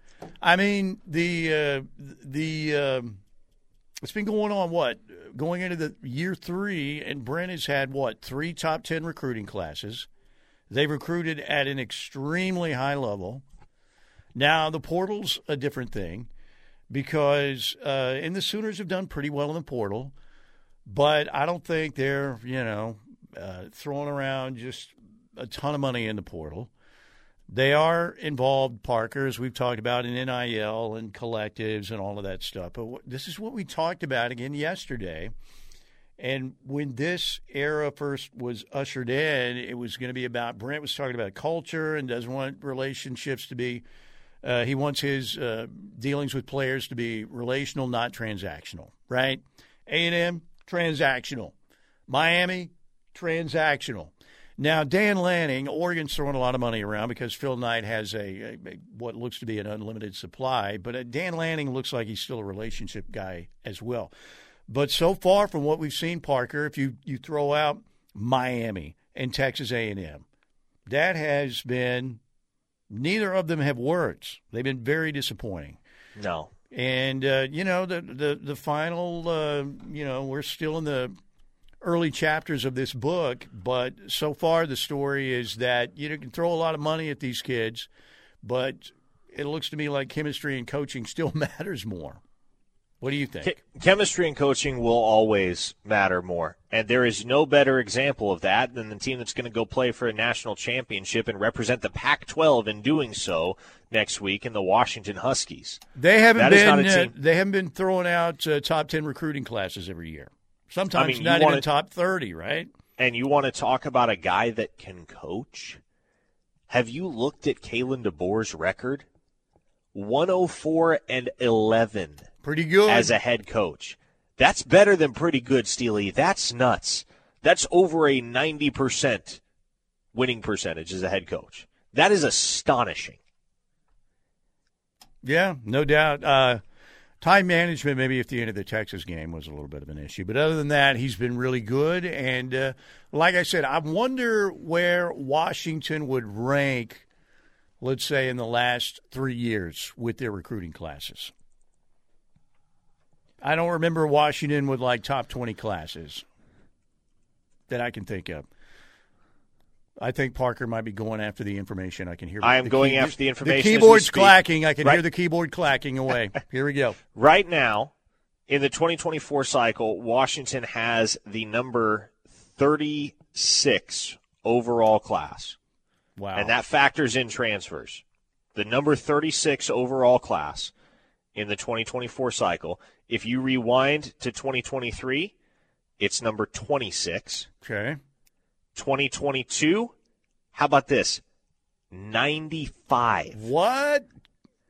I mean the uh, the uh, it's been going on what going into the year three, and Brent has had what three top ten recruiting classes. They've recruited at an extremely high level. Now the portal's a different thing because uh, and the Sooners have done pretty well in the portal, but I don't think they're you know uh, throwing around just a ton of money in the portal. They are involved, Parker, as we've talked about in NIL and collectives and all of that stuff. But this is what we talked about again yesterday. And when this era first was ushered in, it was going to be about Brent was talking about culture and doesn't want relationships to be. Uh, he wants his uh, dealings with players to be relational, not transactional. Right? A and M transactional, Miami transactional. Now, Dan Lanning, Oregon's throwing a lot of money around because Phil Knight has a, a, a what looks to be an unlimited supply, but uh, Dan Lanning looks like he's still a relationship guy as well. But so far from what we've seen, Parker, if you, you throw out Miami and Texas A&M, that has been neither of them have worked. They've been very disappointing. No. And uh, you know the the the final, uh, you know, we're still in the early chapters of this book, but so far the story is that you can throw a lot of money at these kids, but it looks to me like chemistry and coaching still [laughs] matters more. What do you think? Chemistry and coaching will always matter more. And there is no better example of that than the team that's going to go play for a national championship and represent the Pac 12 in doing so next week in the Washington Huskies. They haven't, been, uh, they haven't been throwing out uh, top 10 recruiting classes every year. Sometimes I mean, not even to, top 30, right? And you want to talk about a guy that can coach? Have you looked at Kalen DeBoer's record? 104 and 11. Pretty good. As a head coach. That's better than pretty good, Steely. That's nuts. That's over a 90% winning percentage as a head coach. That is astonishing. Yeah, no doubt. Uh, Time management, maybe at the end of the Texas game, was a little bit of an issue. But other than that, he's been really good. And uh, like I said, I wonder where Washington would rank, let's say, in the last three years with their recruiting classes. I don't remember Washington with like top 20 classes that I can think of. I think Parker might be going after the information. I can hear. I am going key- after the information The keyboard's clacking. I can Right. hear the keyboard clacking away. [laughs] Here we go. Right now, in the 2024 cycle, Washington has the number 36 overall class. Wow. and that factors in transfers. The number 36 overall class in the 2024 cycle. If you rewind to 2023, it's number 26. okay. 2022, how about this? 95. What?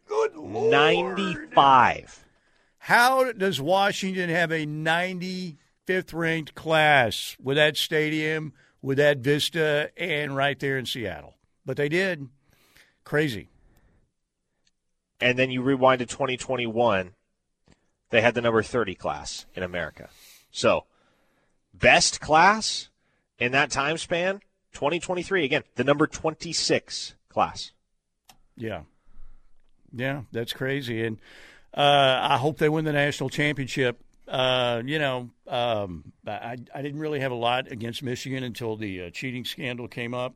Good lord. 95. How does Washington have a 95th ranked class with that stadium, with that vista, and right there in Seattle? But they did. Crazy. And then you rewind to 2021, they had the number 30 class in America. So, best class in that time span, 2023, again, the number 26 class. Yeah. Yeah, that's crazy. And uh, I hope they win the national championship. Uh, you know, um, I, I didn't really have a lot against Michigan until the uh, cheating scandal came up.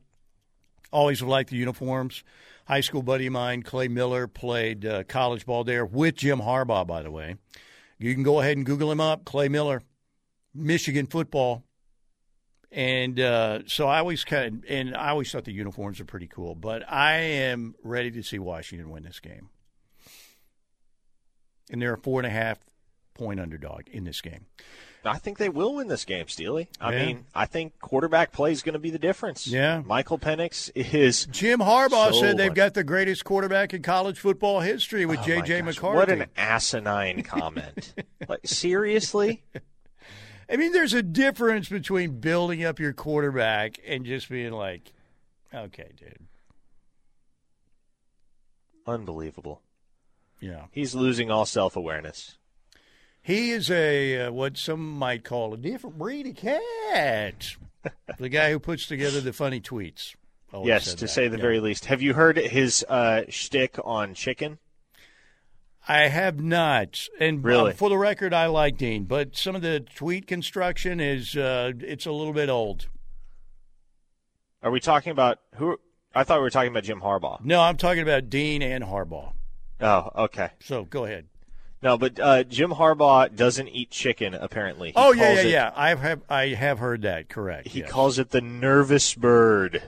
Always liked the uniforms. High school buddy of mine, Clay Miller, played uh, college ball there with Jim Harbaugh, by the way. You can go ahead and Google him up, Clay Miller, Michigan football. And uh, so I always kind of, and I always thought the uniforms are pretty cool. But I am ready to see Washington win this game. And they're a four and a half point underdog in this game. I think they will win this game, Steely. I Yeah. mean, I think quarterback play is going to be the difference. Yeah. Michael Penix is. Jim Harbaugh So said they've much- got the greatest quarterback in college football history with Oh J.J. McCarthy. What an asinine comment. like, seriously? [laughs] I mean, there's a difference between building up your quarterback and just being like, okay, dude. Unbelievable. Yeah. He's losing all self awareness. He is a uh, what some might call a different breed of cat. [laughs] the guy who puts together the funny tweets. Always Yes, to that. say the Yeah. very least. Have you heard his uh, shtick on chicken? I have not, and Really? um, for the record, I like Dean, but some of the tweet construction is uh, it's a little bit old. Are we talking about who? I thought we were talking about Jim Harbaugh. No, I'm talking about Dean and Harbaugh. Oh, okay. So go ahead. No, but uh, Jim Harbaugh doesn't eat chicken. Apparently. He oh yeah, yeah, it- yeah. I have I have heard that. Correct. He yes. calls it the nervous bird.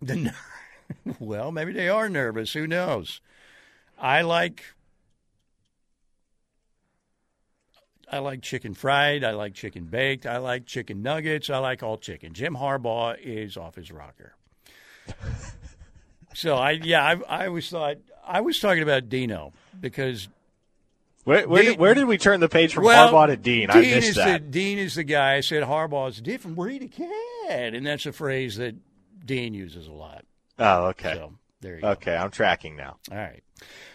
The ner- [laughs] well, maybe they are nervous. Who knows? I like I like chicken fried. I like chicken baked. I like chicken nuggets. I like all chicken. Jim Harbaugh is off his rocker. so I yeah I I always thought I was talking about Dino because Where, where, Dean- did, where did we turn the page from well, Harbaugh to Dean? I missed is that. The, Dean is the guy. I said Harbaugh is a different breed of cat, and that's a phrase that Dean uses a lot. oh, okay. So there you go. Okay, I'm tracking now. All right.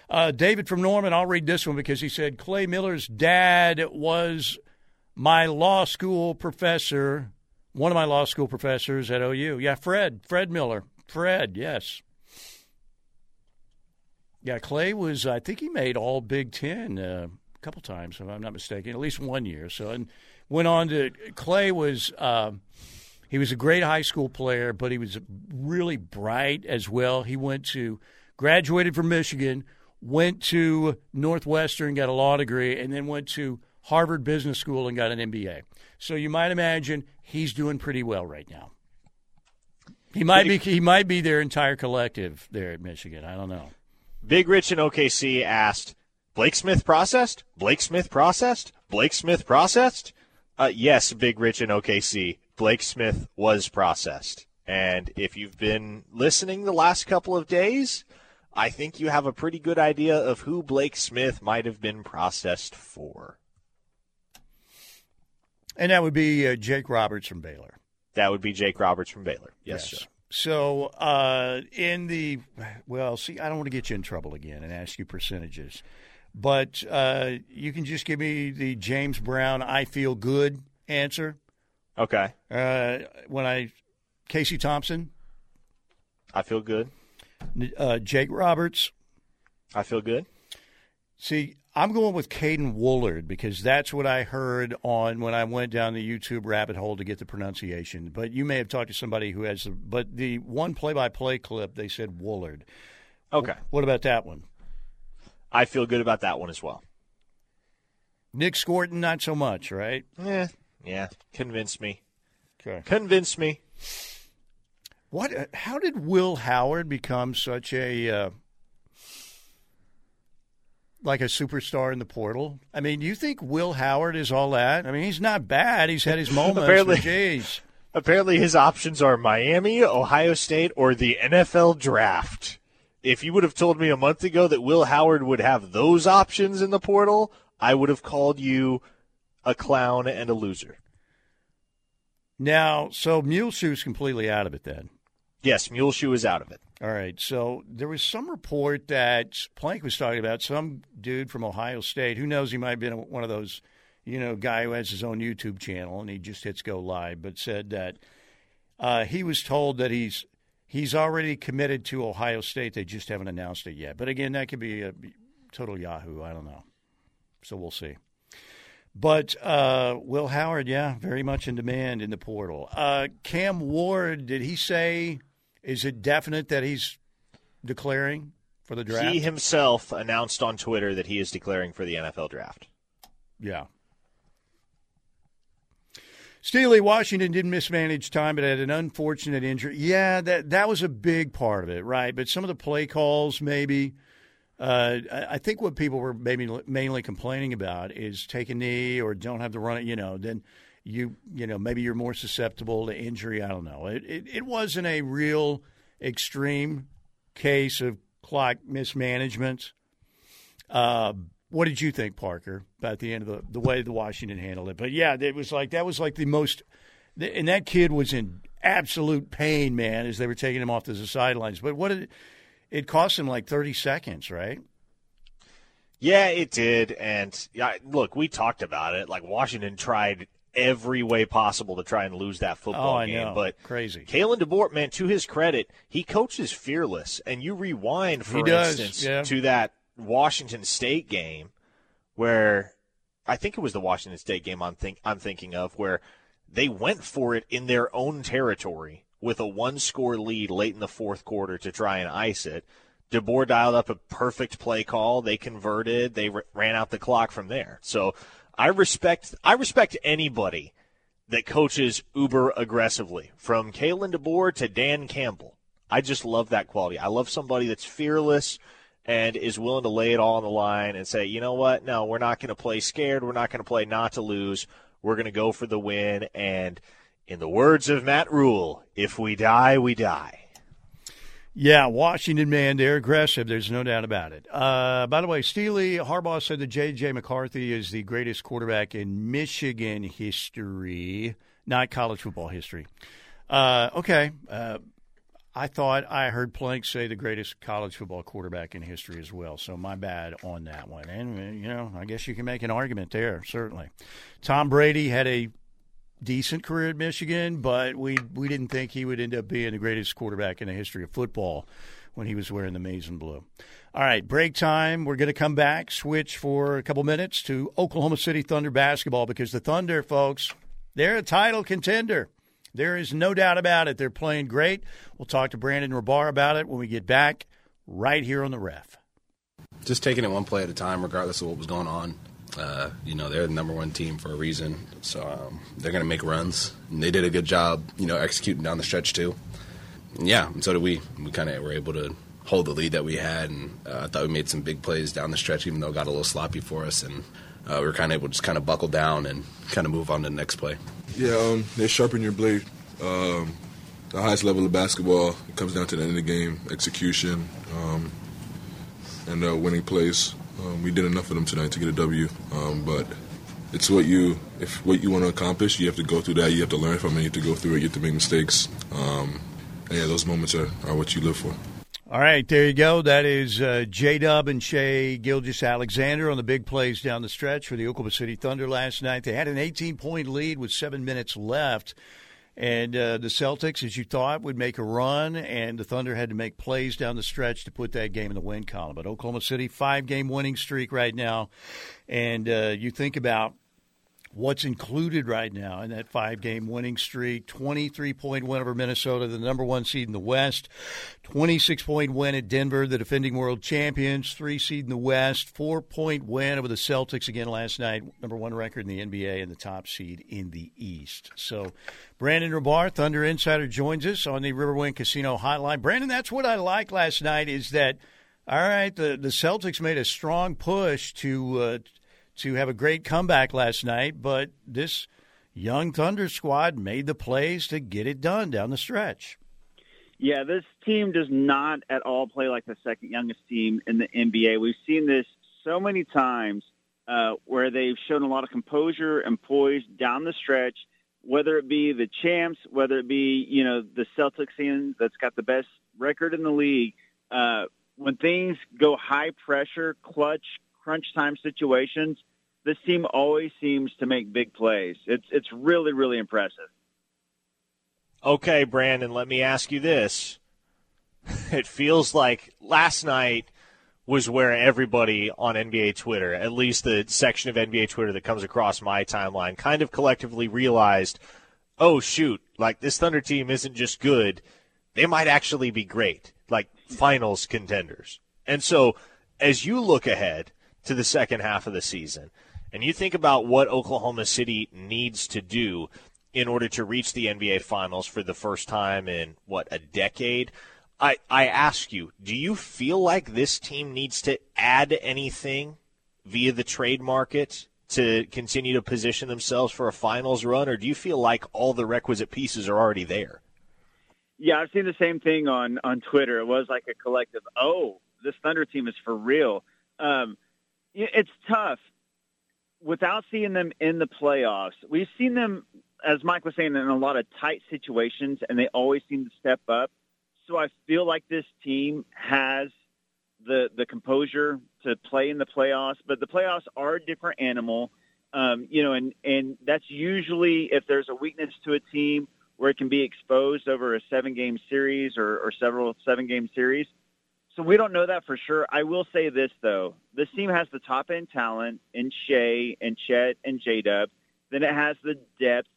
Uh, David from Norman, I'll read this one because he said Clay Miller's dad was my law school professor, one of my law school professors at OU. Yeah, Fred, Fred Miller. Fred, yes. Yeah, Clay was, I think he made all Big Ten uh, a couple times, if I'm not mistaken, at least one year. So, and went on to, Clay was, uh, he was a great high school player, but he was really bright as well. He went to, graduated from Michigan, went to Northwestern, got a law degree, and then went to Harvard Business School and got an MBA. So you might imagine he's doing pretty well right now. He might be he might be their entire collective there at Michigan. I don't know. Big Rich in OKC asked, Blake Smith processed? Blake Smith processed? Blake Smith processed? Uh, yes, Big Rich in OKC. Blake Smith was processed. And if you've been listening the last couple of days, I think you have a pretty good idea of who Blake Smith might have been processed for. And that would be uh, Jake Roberts from Baylor. That would be Jake Roberts from Baylor. Yes, sir. So uh, in the well, see, I don't want to get you in trouble again and ask you percentages, but uh, you can just give me the James Brown "I feel good" answer. Okay. Uh, when I Casey Thompson, I feel good. uh, Jake Roberts. I feel good. See, I'm going with Caiden Woullard because that's what I heard on when I went down the YouTube rabbit hole to get the pronunciation. But you may have talked to somebody who has the. But the one play-by-play clip, they said Woullard. Okay. What about that one? I feel good about that one as well. Nic Scourton, not so much, right? Yeah, yeah. Convince me. Okay. Convince me. What? uh, How did Will Howard become such a uh, like a superstar in the portal? I mean, do you think Will Howard is all that? I mean, he's not bad. He's had his [laughs] moments. Apparently- Jeez. [laughs] Apparently, his options are Miami, Ohio State, or the NFL draft. If you would have told me a month ago that Will Howard would have those options in the portal, I would have called you a clown and a loser. Now, so Muleshoe's completely out of it then. Yes, Muleshoe is out of it. All right. So there was some report that Plank was talking about some dude from Ohio State. Who knows? He might have been one of those, you know, guy who has his own YouTube channel and he just hits go live. But said that uh, he was told that he's he's already committed to Ohio State. They just haven't announced it yet. But again, that could be a total Yahoo. I don't know. So we'll see. But uh, Will Howard, yeah, very much in demand in the portal. Uh, Cam Ward, did he say? Is it definite that he's declaring for the draft? He himself announced on Twitter that he is declaring for the NFL draft. yeah. Steely Washington didn't mismanage time, but had an unfortunate injury. Yeah, that that was a big part of it, right? But some of the play calls, maybe. Uh, I think what people were maybe mainly complaining about is take a knee or don't have to run it. You know, then you you know maybe you're more susceptible to injury. I don't know. It it, it wasn't a real extreme case of clock mismanagement. Uh, what did you think, Parker, about the end of the the way the Washington handled it? But yeah, it was like that was like the most, and that kid was in absolute pain, man, as they were taking him off to the sidelines. But what did it, cost him like thirty seconds, right? Yeah, it did. And yeah, look, we talked about it. Like Washington tried every way possible to try and lose that football Oh, game. know. But Crazy. Kalen DeBoer, man, to his credit, he coaches fearless. And you rewind, for does, instance, yeah. to that Washington State game where I think it was the Washington State game I'm think I'm thinking of where they went for it in their own territory with a one score lead late in the fourth quarter to try and ice it. DeBoer dialed up a perfect play call. They converted. They r- ran out the clock from there. So I respect I respect anybody that coaches uber aggressively, from Kalen DeBoer to Dan Campbell. I just love that quality. I love somebody that's fearless and is willing to lay it all on the line and say, you know what? No, we're not going to play scared. We're not going to play not to lose. We're going to go for the win. And in the words of Matt Rhule, if we die, we die. Yeah, Washington, man, they're aggressive. There's no doubt about it. Uh, by the way, Steely Harbaugh said that J.J. McCarthy is the greatest quarterback in Michigan history, not college football history. Uh, okay. Uh, I thought I heard Plank say the greatest college football quarterback in history as well. So my bad on that one. And, you know, I guess you can make an argument there, certainly. Tom Brady had a decent career at Michigan, but we we didn't think he would end up being the greatest quarterback in the history of football when he was wearing the maize and blue. All right, break time. We're going to come back, switch for a couple minutes to Oklahoma City Thunder basketball because the Thunder, folks, they're a title contender. There is no doubt about it. They're playing great. We'll talk to Brandon Rahbar about it when we get back right here on the ref. just taking it one play at a time, regardless of what was going on. Uh, you know, they're the number one team for a reason, so um, they're going to make runs. And they did a good job, you know, executing down the stretch too. And yeah, and so did we. We kind of were able to hold the lead that we had, and uh, I thought we made some big plays down the stretch, even though it got a little sloppy for us, and uh, we were kind of able to just kind of buckle down and kind of move on to the next play. Yeah, um, they sharpen your blade. Um, the highest level of basketball it comes down to the end of the game, execution, um, and uh, winning plays. Um, we did enough of them tonight to get a W, um, but it's what you if what you want to accomplish, you have to go through that. You have to learn from it. You have to go through it. You have to make mistakes. Um, and yeah, those moments are, are what you live for. All right, there you go. That is uh, J Dub and Shai Gilgeous-Alexander on the big plays down the stretch for the Oklahoma City Thunder last night. They had an 18 point lead with seven minutes left. And uh, the Celtics, as you thought, would make a run, and the Thunder had to make plays down the stretch to put that game in the win column. But Oklahoma City, five game winning streak right now. And uh, you think about what's included right now in that five game winning streak 23 point win over Minnesota, the number one seed in the West, 26 point win at Denver, the defending world champions, three seed in the West, four point win over the Celtics again last night, number one record in the NBA, and the top seed in the East. So, Brandon Rahbar, Thunder Insider, joins us on the Riverwind Casino Hotline. Brandon, that's what I like last night is that. All right, the, the Celtics made a strong push to uh, to have a great comeback last night, but this young Thunder squad made the plays to get it done down the stretch. Yeah, this team does not at all play like the second youngest team in the NBA. We've seen this so many times uh, where they've shown a lot of composure and poise down the stretch, whether it be the champs, whether it be, you know, the Celtics team that's got the best record in the league. Uh, when things go high pressure, clutch, crunch time situations, this team always seems to make big plays. It's it's really really impressive. Okay, Brandon, let me ask you this. [laughs] It feels like last night was where everybody on NBA Twitter, at least the section of NBA Twitter that comes across my timeline, kind of collectively realized, oh shoot, like this Thunder team isn't just good, they might actually be great, like finals contenders. And so as you look ahead to the second half of the season, and you think about what Oklahoma City needs to do in order to reach the NBA Finals for the first time in what a decade, I I ask you, do you feel like this team needs to add anything via the trade market to continue to position themselves for a finals run, or do you feel like all the requisite pieces are already there? Yeah, I've seen the same thing on on Twitter. It was like a collective, oh, this Thunder team is for real. Um, it's tough without seeing them in the playoffs, we've seen them, as Mike was saying, in a lot of tight situations, and they always seem to step up. So I feel like this team has the the composure to play in the playoffs, but the playoffs are a different animal. Um, you know, and and that's usually if there's a weakness to a team where it can be exposed over a seven game series or, or several seven game series. So we don't know that for sure. I will say this though: this team has the top end talent in Shai and Chet and J Dub. Then it has the depth,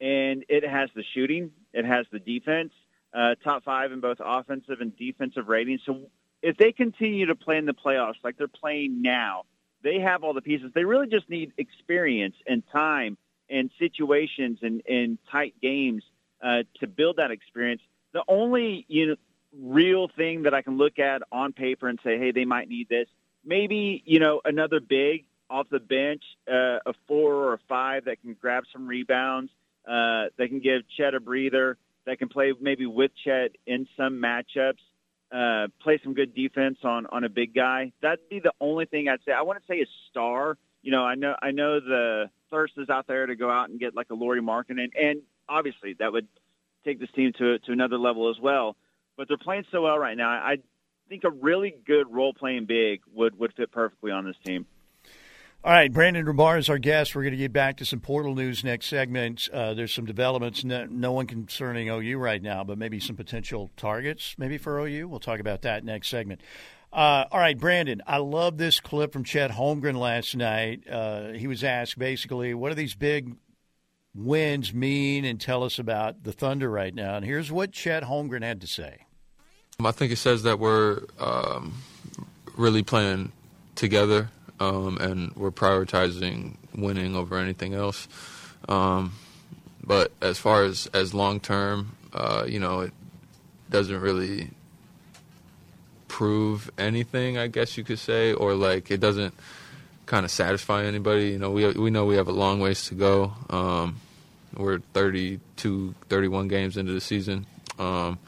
and it has the shooting. It has the defense. Uh, top five in both offensive and defensive ratings. So if they continue to play in the playoffs like they're playing now, they have all the pieces. They really just need experience and time and situations and, and tight games uh, to build that experience. The only you know real thing that I can look at on paper and say, hey, they might need this. Maybe, you know, another big off the bench, uh, a four or a five that can grab some rebounds, uh, that can give Chet a breather, that can play maybe with Chet in some matchups, uh, play some good defense on, on a big guy. That'd be the only thing I'd say. I want to say a star. You know, I know, I know the thirst is out there to go out and get like a Lauri Markkanen, and obviously that would take this team to, to another level as well but they're playing so well right now. I think a really good role playing big would, would fit perfectly on this team. All right, Brandon Rahbar is our guest. We're going to get back to some portal news next segment. Uh, there's some developments, no, no, one concerning OU right now, but maybe some potential targets maybe for OU. We'll talk about that next segment. Uh, all right, Brandon, I love this clip from Chet Holmgren last night. Uh, he was asked basically, what do these big wins mean, and tell us about the Thunder right now. And here's what Chet Holmgren had to say. I think it says that we're um, really playing together um, and we're prioritizing winning over anything else. Um, but as far as, as long term, uh, you know, it doesn't really prove anything, I guess you could say, or like it doesn't kind of satisfy anybody. You know, we we know we have a long ways to go. Um, we're 32, 31 games into the season. Um,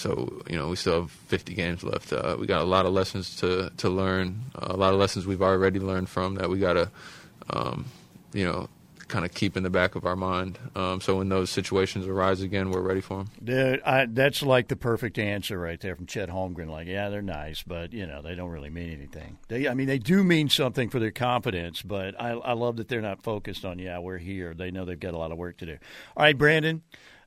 so you know we still have 50 games left. Uh, we got a lot of lessons to to learn. A lot of lessons we've already learned from that we got to, um, you know, kind of keep in the back of our mind. Um, so when those situations arise again, we're ready for them. Dude, I, that's like the perfect answer right there from Chet Holmgren. Like, yeah, they're nice, but you know they don't really mean anything. They, I mean, they do mean something for their confidence, but I, I love that they're not focused on yeah, we're here. They know they've got a lot of work to do. All right, Brandon.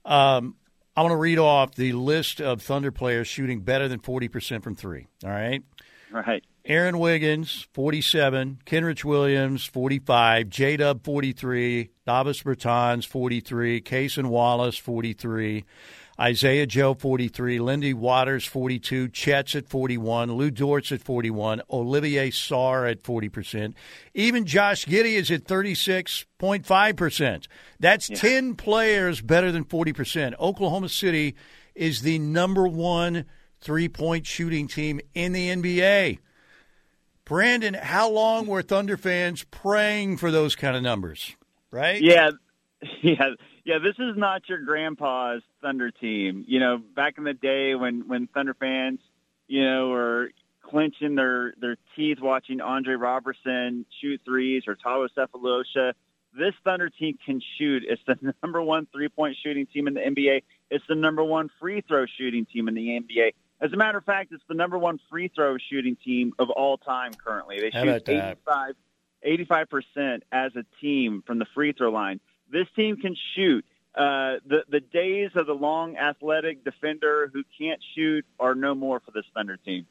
Um, I want to read off the list of Thunder players shooting better than forty percent from three. All right. Right. Aaron Wiggins, 47. Kenrich Williams, 45. J Dub, 43. Davis Bertans, 43. Cason Wallace, 43. Isaiah Joe, 43. Lindy Waters, 42. Chet's at 41. Lu Dort's at 41. Olivier Sarr at 40%. Even Josh Giddey is at 36.5%. That's yeah. 10 players better than 40%. Oklahoma City is the number one three point shooting team in the NBA. Brandon, how long were Thunder fans praying for those kind of numbers? Right? Yeah, [laughs] yeah, yeah. This is not your grandpa's Thunder team. You know, back in the day when when Thunder fans, you know, were clenching their their teeth watching Andre Roberson shoot threes or Thabo Sefolosha. This Thunder team can shoot. It's the [laughs] number one three point shooting team in the NBA. It's the number one free throw shooting team in the NBA. As a matter of fact, it's the number one free throw shooting team of all time currently. They How shoot 85, 85% as a team from the free throw line. This team can shoot. Uh, the the days of the long athletic defender who can't shoot are no more for this Thunder team.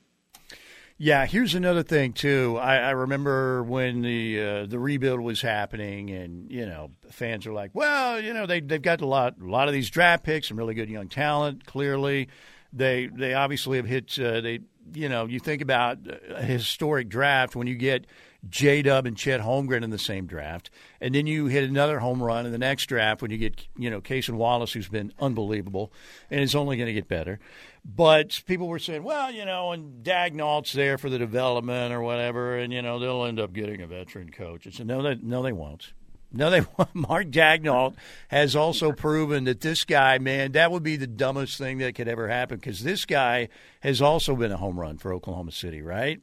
Yeah, here's another thing too. I, I remember when the uh, the rebuild was happening, and you know, fans are like, "Well, you know, they they've got a lot a lot of these draft picks, some really good young talent. Clearly, they they obviously have hit. Uh, they you know you think about a historic draft when you get J Dub and Chet Holmgren in the same draft, and then you hit another home run in the next draft when you get you know Cason Wallace, who's been unbelievable and is only going to get better. But people were saying, well, you know, and Daigneault's there for the development or whatever, and you know they'll end up getting a veteran coach. Said, no, they no they won't. No, they [laughs] Mark Daigneault has also proven that this guy, man, that would be the dumbest thing that could ever happen because this guy has also been a home run for Oklahoma City, right?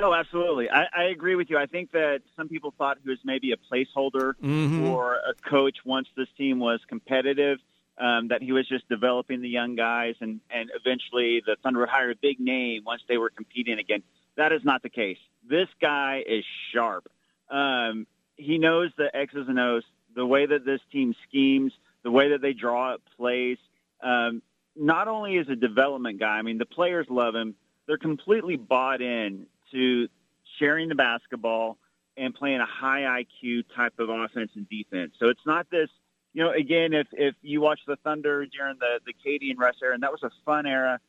Oh, absolutely. I, I agree with you. I think that some people thought he was maybe a placeholder mm-hmm. or a coach once this team was competitive. Um, that he was just developing the young guys, and and eventually the Thunder would hire a big name once they were competing again. That is not the case. This guy is sharp. Um, he knows the X's and O's, the way that this team schemes, the way that they draw up plays. Um, not only is a development guy, I mean, the players love him. They're completely bought in to sharing the basketball and playing a high IQ type of offense and defense. So it's not this, you know, again, if, if you watch the Thunder during the, the KD and Russ era, and that was a fun era,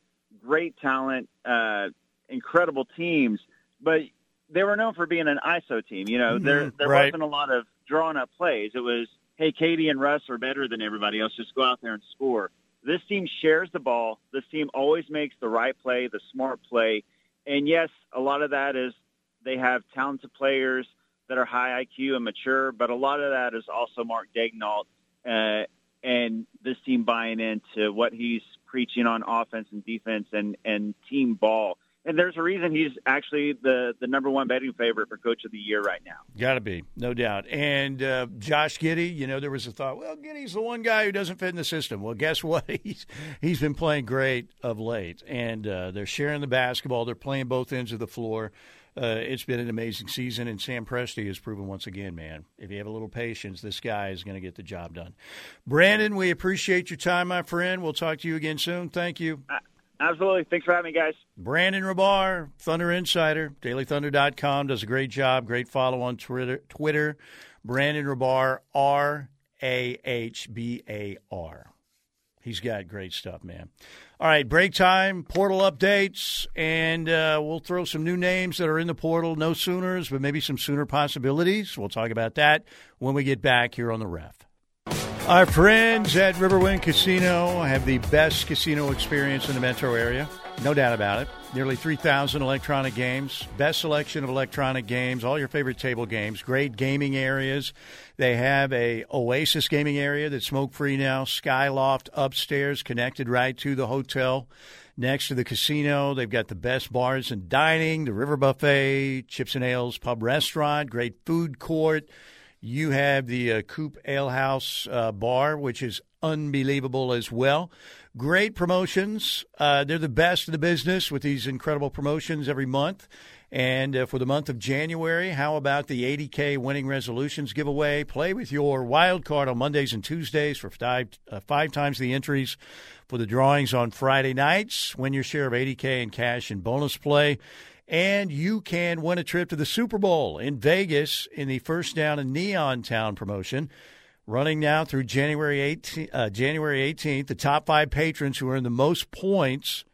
great talent, uh, incredible teams, but they were known for being an ISO team. You know, there mm-hmm. there right. wasn't a lot of drawn up plays. It was, hey, KD and Russ are better than everybody else. Just go out there and score. This team shares the ball. This team always makes the right play, the smart play. And yes, a lot of that is they have talented players that are high IQ and mature, but a lot of that is also Mark Daigneault uh, and this team buying into what he's preaching on offense and defense and, and team ball and there's a reason he's actually the the number one betting favorite for Coach of the Year right now. Got to be, no doubt. And uh, Josh Giddey, you know, there was a thought, well, Giddey's the one guy who doesn't fit in the system. Well, guess [laughs] what? He's he's been playing great of late, and uh, they're sharing the basketball. They're playing both ends of the floor. Uh, it's been an amazing season, and Sam Presti has proven once again, man, if you have a little patience, this guy is going to get the job done. Brandon, we appreciate your time, my friend. We'll talk to you again soon. Thank you. Absolutely. Thanks for having me, guys. Brandon Rahbar, Thunder Insider, dailythunder.com, does a great job. Great follow on Twitter. Twitter. Brandon Rahbar, R A H B A R. He's got great stuff, man. All right, break time, portal updates, and uh, we'll throw some new names that are in the portal. No Sooners, but maybe some Sooner possibilities. We'll talk about that when we get back here on the ref. Our friends at Riverwind Casino have the best casino experience in the metro area. No doubt about it. Nearly 3,000 electronic games, best selection of electronic games, all your favorite table games, great gaming areas. They have a Oasis gaming area that's smoke free now, Skyloft upstairs connected right to the hotel next to the casino. They've got the best bars and dining, the River Buffet, Chips and Ales Pub Restaurant, great food court You have the uh, Coop Ale House uh, bar, which is unbelievable as well. Great promotions. Uh, they're the best in the business with these incredible promotions every month. And uh, for the month of January, how about the 80K winning resolutions giveaway? Play with your wild card on Mondays and Tuesdays for five, uh, five times the entries for the drawings on Friday nights. Win your share of 80K in cash and bonus play. And you can win a trip to the Super Bowl in Vegas in the First Down and Neon Town promotion. Running now through January 18th, uh, January 18th, the top five patrons who earn the most points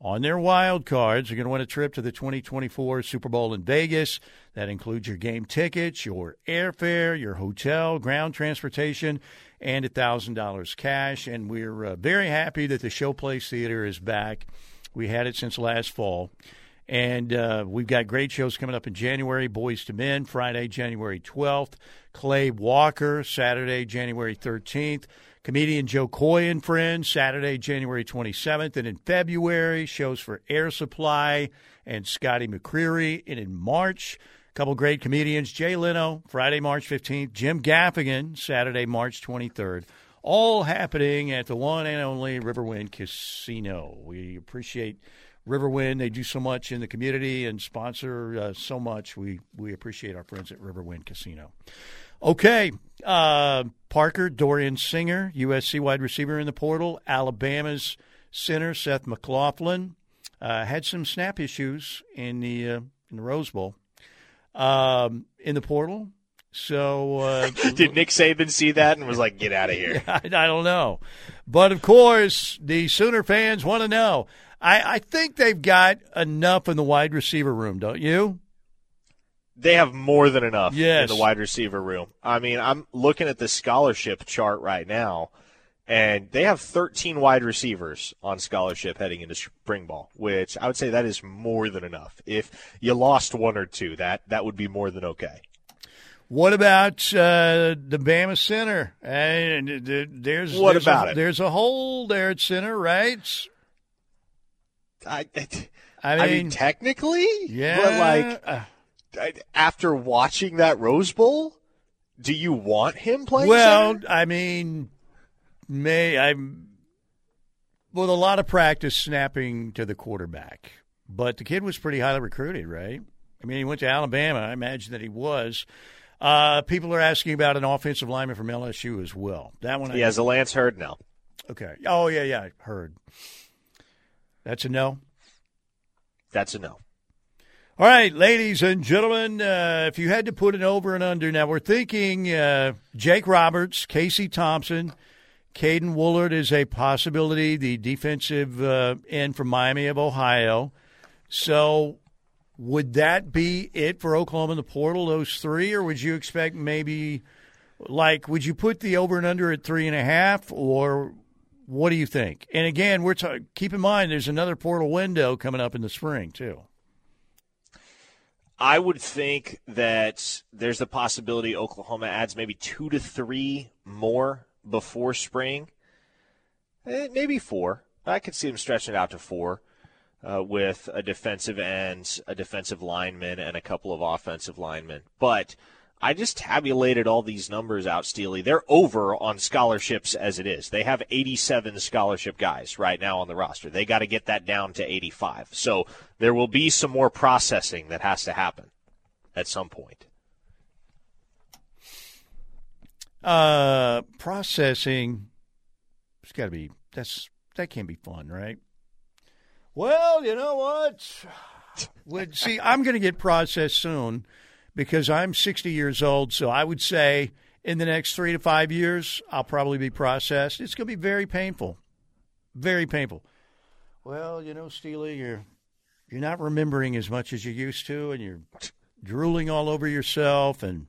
on their wild cards are going to win a trip to the 2024 Super Bowl in Vegas. That includes your game tickets, your airfare, your hotel, ground transportation, and $1,000 cash. And we're uh, very happy that the Showplace Theater is back. We had it since last fall. And uh, we've got great shows coming up in January Boyz II Men, Friday, January 12th. Clay Walker, Saturday, January 13th. Comedian Jo Koy and Friends, Saturday, January 27th. And in February, shows for Air Supply and Scotty McCreery. And in March, a couple great comedians Jay Leno, Friday, March 15th. Jim Gaffigan, Saturday, March 23rd. All happening at the one and only Riverwind Casino. We appreciate Riverwind. They do so much in the community and sponsor uh, so much. We we appreciate our friends at Riverwind Casino. Okay, uh, Parker Dorian Singer, USC wide receiver in the portal. Alabama's center Seth McLaughlin uh, had some snap issues in the uh, in the Rose Bowl um, in the portal. So uh, [laughs] did Nick Saban see that and was like, "Get out of here"? I, [laughs] I don't know, but of course the Sooner fans want to know. I, I think they've got enough in the wide receiver room, don't you? They have more than enough yes. in the wide receiver room. I mean, I'm looking at the scholarship chart right now, and they have 13 wide receivers on scholarship heading into spring ball, which I would say that is more than enough. If you lost one or two, that that would be more than okay. What about uh, the Bama center? And there's what there's about a, it? There's a hole there at center, right? I, I mean, I mean technically, yeah. But like, after watching that Rose Bowl, do you want him playing? Well, center? I mean, may I'm with a lot of practice snapping to the quarterback, but the kid was pretty highly recruited, right? I mean, he went to Alabama. I imagine that he was. Uh, people are asking about an offensive lineman from LSU as well. That one, he I has a Lance Heard now. Okay. Oh yeah, yeah, heard. That's a no. That's a no. All right, ladies and gentlemen, uh, if you had to put an over and under, now we're thinking uh, Jake Roberts, Casey Thompson, Caiden Woullard is a possibility, the defensive uh, end from Miami of Ohio. So would that be it for Oklahoma in the portal, those three, or would you expect maybe, like, would you put the over and under at three and a half, or what do you think? And again, we're keep in mind there's another portal window coming up in the spring too. I would think that there's a possibility Oklahoma adds maybe two to three more before spring. Eh, maybe four. I could see them stretching it out to four uh, with a defensive end, a defensive lineman, and a couple of offensive linemen. But I just tabulated all these numbers out, Steely. They're over on scholarships as it is. They have 87 scholarship guys right now on the roster. They got to get that down to 85. So there will be some more processing that has to happen at some point. Uh, processing. It's got to be. That's that can't be fun, right? Well, you know what? [laughs] Would see, I'm going to get processed soon because I'm 60 years old. So I would say in the next three to five years, I'll probably be processed. It's going to be very painful, very painful. Well, you know, Steely, you're you're not remembering as much as you used to, and you're drooling all over yourself, and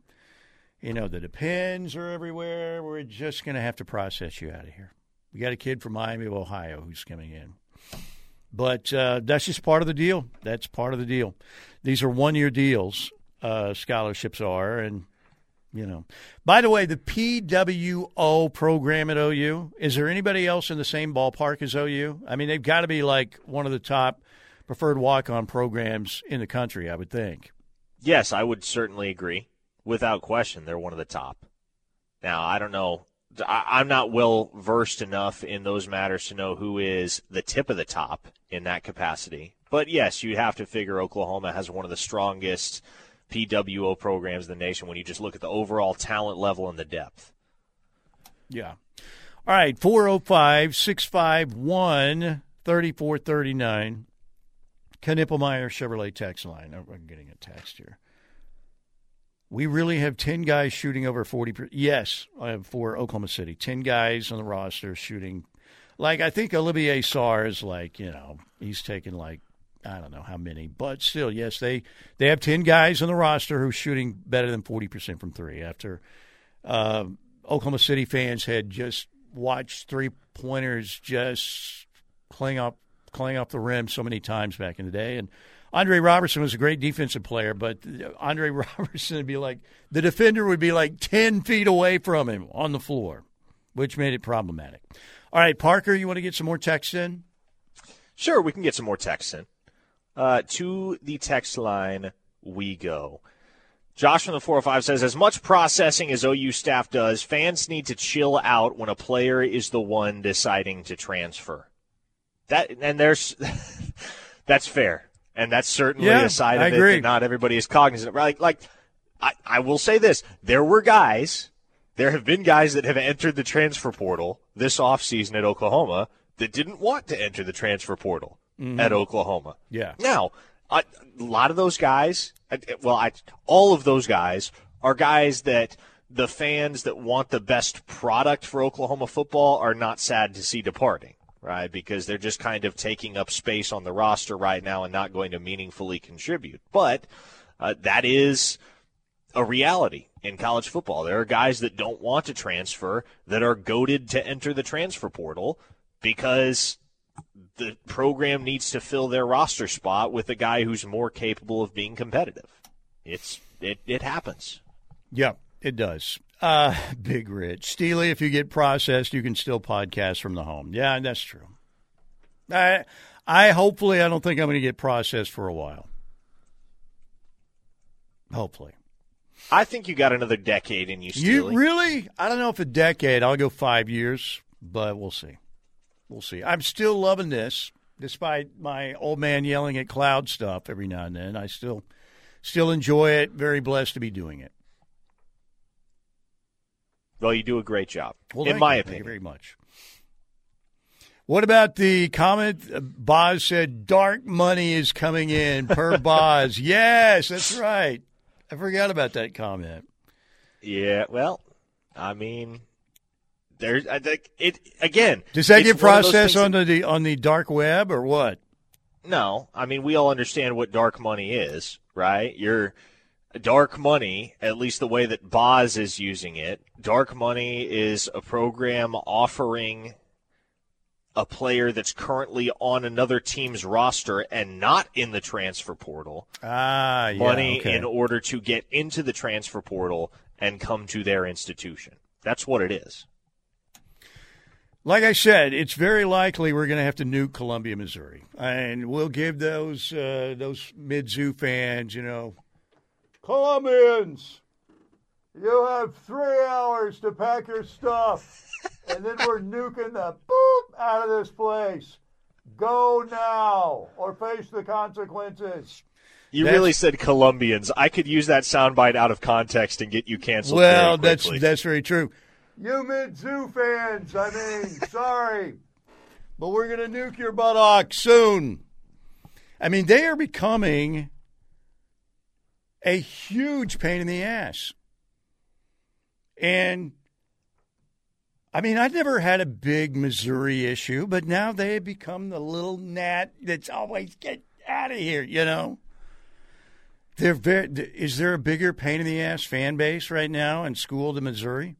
you know the depends are everywhere. We're just going to have to process you out of here. We got a kid from Miami of Ohio who's coming in. But uh, that's just part of the deal. That's part of the deal. These are one year deals uh, scholarships are, and you know. By the way, the PWO program at OU is there anybody else in the same ballpark as OU? I mean, they've got to be like one of the top preferred walk-on programs in the country, I would think. Yes, I would certainly agree. without question, they're one of the top. Now, I don't know. I, I'm not well versed enough in those matters to know who is the tip of the top in that capacity. But yes, you have to figure Oklahoma has one of the strongest PWO programs in the nation when you just look at the overall talent level and the depth. Yeah. All right, 405 651 3439. Knippelmeyer Chevrolet text line. Oh, I'm getting a text here. We really have 10 guys shooting over 40. Yes, I have for Oklahoma City. 10 guys on the roster shooting. Like, I think Olivier Sarr is like, you know, he's taking like, I don't know how many, but still, yes, they, they have 10 guys on the roster who's shooting better than 40% from three after uh, Oklahoma City fans had just watched three pointers just cling up, cling off the rim so many times back in the day. And Andre Robertson was a great defensive player, but [laughs] Andre [laughs] Robertson would be like the defender would be like ten feet away from him on the floor, which made it problematic. All right, Parker, you want to get some more text in? Sure, we can get some more text in. Uh, to the text line we go. Josh from the 405 says, as much processing as OU staff does, fans need to chill out when a player is the one deciding to transfer. That and there's [laughs] that's fair, and that's certainly Yeah, a side I of it agree. that not everybody is cognizant. of. Like, like I, I will say this: there were guys, there have been guys that have entered the transfer portal this offseason at Oklahoma that didn't want to enter the transfer portal at Oklahoma. Yeah. Now, a, a lot of those guys, well, I, all of those guys are guys that the fans that want the best product for Oklahoma football are not sad to see departing, right? Because they're just kind of taking up space on the roster right now and not going to meaningfully contribute. But uh, that is a reality in college football. There are guys that don't want to transfer that are goaded to enter the transfer portal because the program needs to fill their roster spot with a guy who's more capable of being competitive. It's it, it happens. Yeah, it does. Uh, [laughs] Big Rich. Steely, if you get processed, you can still podcast from the home. Yeah, that's true. I, I hopefully, I don't think I'm going to get processed for a while. Hopefully. I think you got another decade in you, You really? I don't know if a decade. I'll go five years, but we'll see. We'll see. I'm still loving this, despite my old man yelling at cloud stuff every now and then. I still, still enjoy it. Very blessed to be doing it. well, you do a great job, Well, in my you. opinion. Thank you very much. What about the comment? uh, Boz said dark money is coming in per [laughs] Boz. Yes, that's right. I forgot about that comment. Yeah, well, I mean, there's I think it again. Does that get one of those processed on the on the dark web or what? No, I mean we all understand what dark money is, right? You're dark money, at least the way that Boz is using it. Dark money is a program offering a player that's currently on another team's roster and not in the transfer portal Ah, yeah, money okay. in order to get into the transfer portal and come to their institution. That's what it is. Like I said, it's very likely we're going to have to nuke Columbia, Missouri, and we'll give those uh, those Mizzou fans, you know, Columbians, you have three hours to pack your stuff, and then we're nuking the boop out of this place. Go now, or face the consequences. You That's- really said Colombians. I could use that soundbite out of context and get you canceled. Well, that's that's very true. Mizzou fans, I mean, [laughs] sorry, but we're going to nuke your buttocks soon. I mean, they are becoming a huge pain in the ass. And I mean, I've never had a big Missouri issue, but now they have become the little gnat that's always get out of here, you know? They're very, is there a bigger pain in the ass fan base right now in school than Missouri?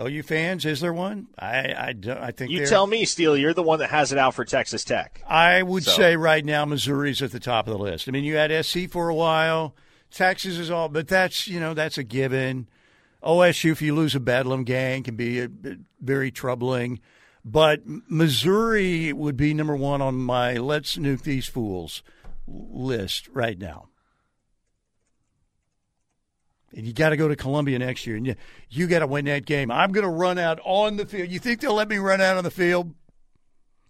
OU fans, is there one? I I, don't, I think You tell me, Steele. You're the one that has it out for Texas Tech. I would So- say right now Missouri's at the top of the list. I mean, you had SC for a while, Texas is all, but that's you know that's a given. OSU, if you lose a Bedlam gang, can be a, bit very troubling. But Missouri would be number one on my let's nuke these fools list right now. And you got to go to Columbia next year, and you, you got to win that game. I'm going to run out on the field. You think they'll let me run out on the field?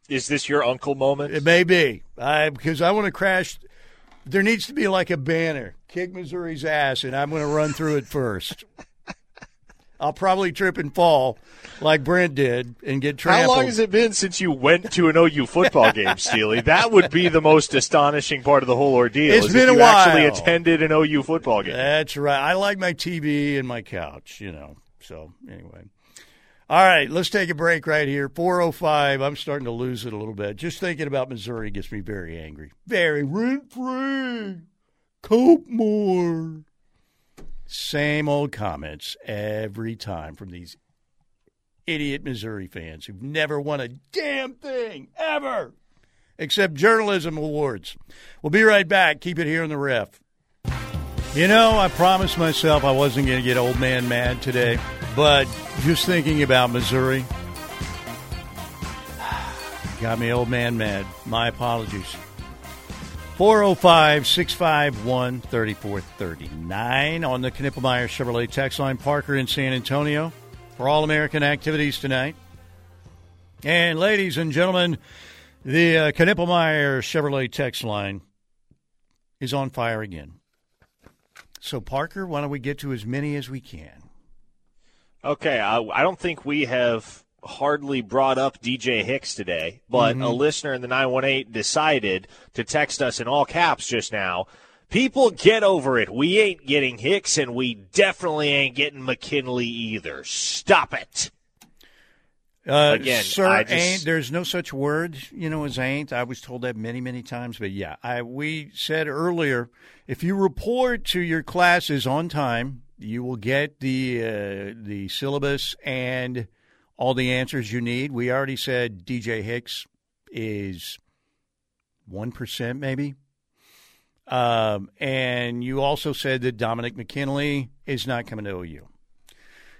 Is this your uncle moment? It may be, I, because I want to crash. There needs to be like a banner, kick Missouri's ass, and I'm going to run through it first. I'll probably trip and fall like Brent did and get trampled. How long has it been since you went to an OU football [laughs] game, Steely? That would be the most astonishing part of the whole ordeal. It's been a you actually while. attended an OU football game. That's right. I like my TV and my couch, you know. So, anyway. All right, let's take a break right here. 405. I'm starting to lose it a little bit. Just thinking about Missouri gets me very angry. Very rent free. Cope more. Same old comments every time from these idiot Missouri fans who've never won a damn thing ever except journalism awards. We'll be right back. Keep it here in the ref. You know, I promised myself I wasn't going to get old man mad today, but just thinking about Missouri [sighs] got me old man mad. My apologies. 405 651 3439 on the Knippelmeyer Chevrolet text line. Parker in San Antonio for All American activities tonight. And ladies and gentlemen, the uh, Knippelmeyer Chevrolet text line is on fire again. So, Parker, why don't we get to as many as we can? Okay, I, I don't think we have hardly brought up DJ Hicks today, but Mm-hmm. a listener in the 918 decided to text us in all caps just now. People get over it. We ain't getting Hicks, and we definitely ain't getting McKinley either. Stop it. Uh, Again, sir, I just- ain't. There's no such word, you know, as ain't. I was told that many, many times. But yeah, I we said earlier, if you report to your classes on time, you will get the uh, the syllabus and all the answers you need. We already said DJ Hicks is one percent, maybe. Um, and you also said that Dominick McKinley is not coming to OU.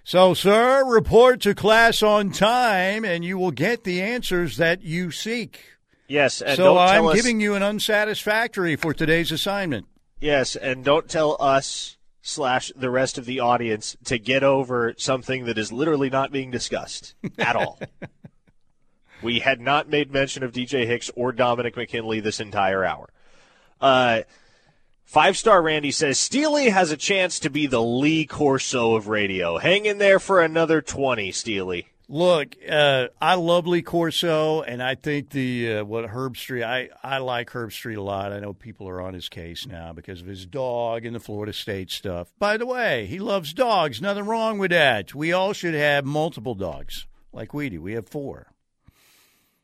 So, sir, report to class on time, and you will get the answers that you seek. Yes, and so I'm us, giving you an unsatisfactory for today's assignment. yes, and don't tell us slash the rest of the audience to get over something that is literally not being discussed [laughs] at all. we had not made mention of DJ Hicks or Dominick McKinley this entire hour. Uh, Five star Randy says Steely has a chance to be the Lee Corso of radio. Hang in there for another twenty, Steely. Look, uh, I love Lee Corso, and I think the uh, what Herbstreit. I I like Herbstreit a lot. I know people are on his case now because of his dog and the Florida State stuff. By the way, he loves dogs. Nothing wrong with that. We all should have multiple dogs, like we do. We have four.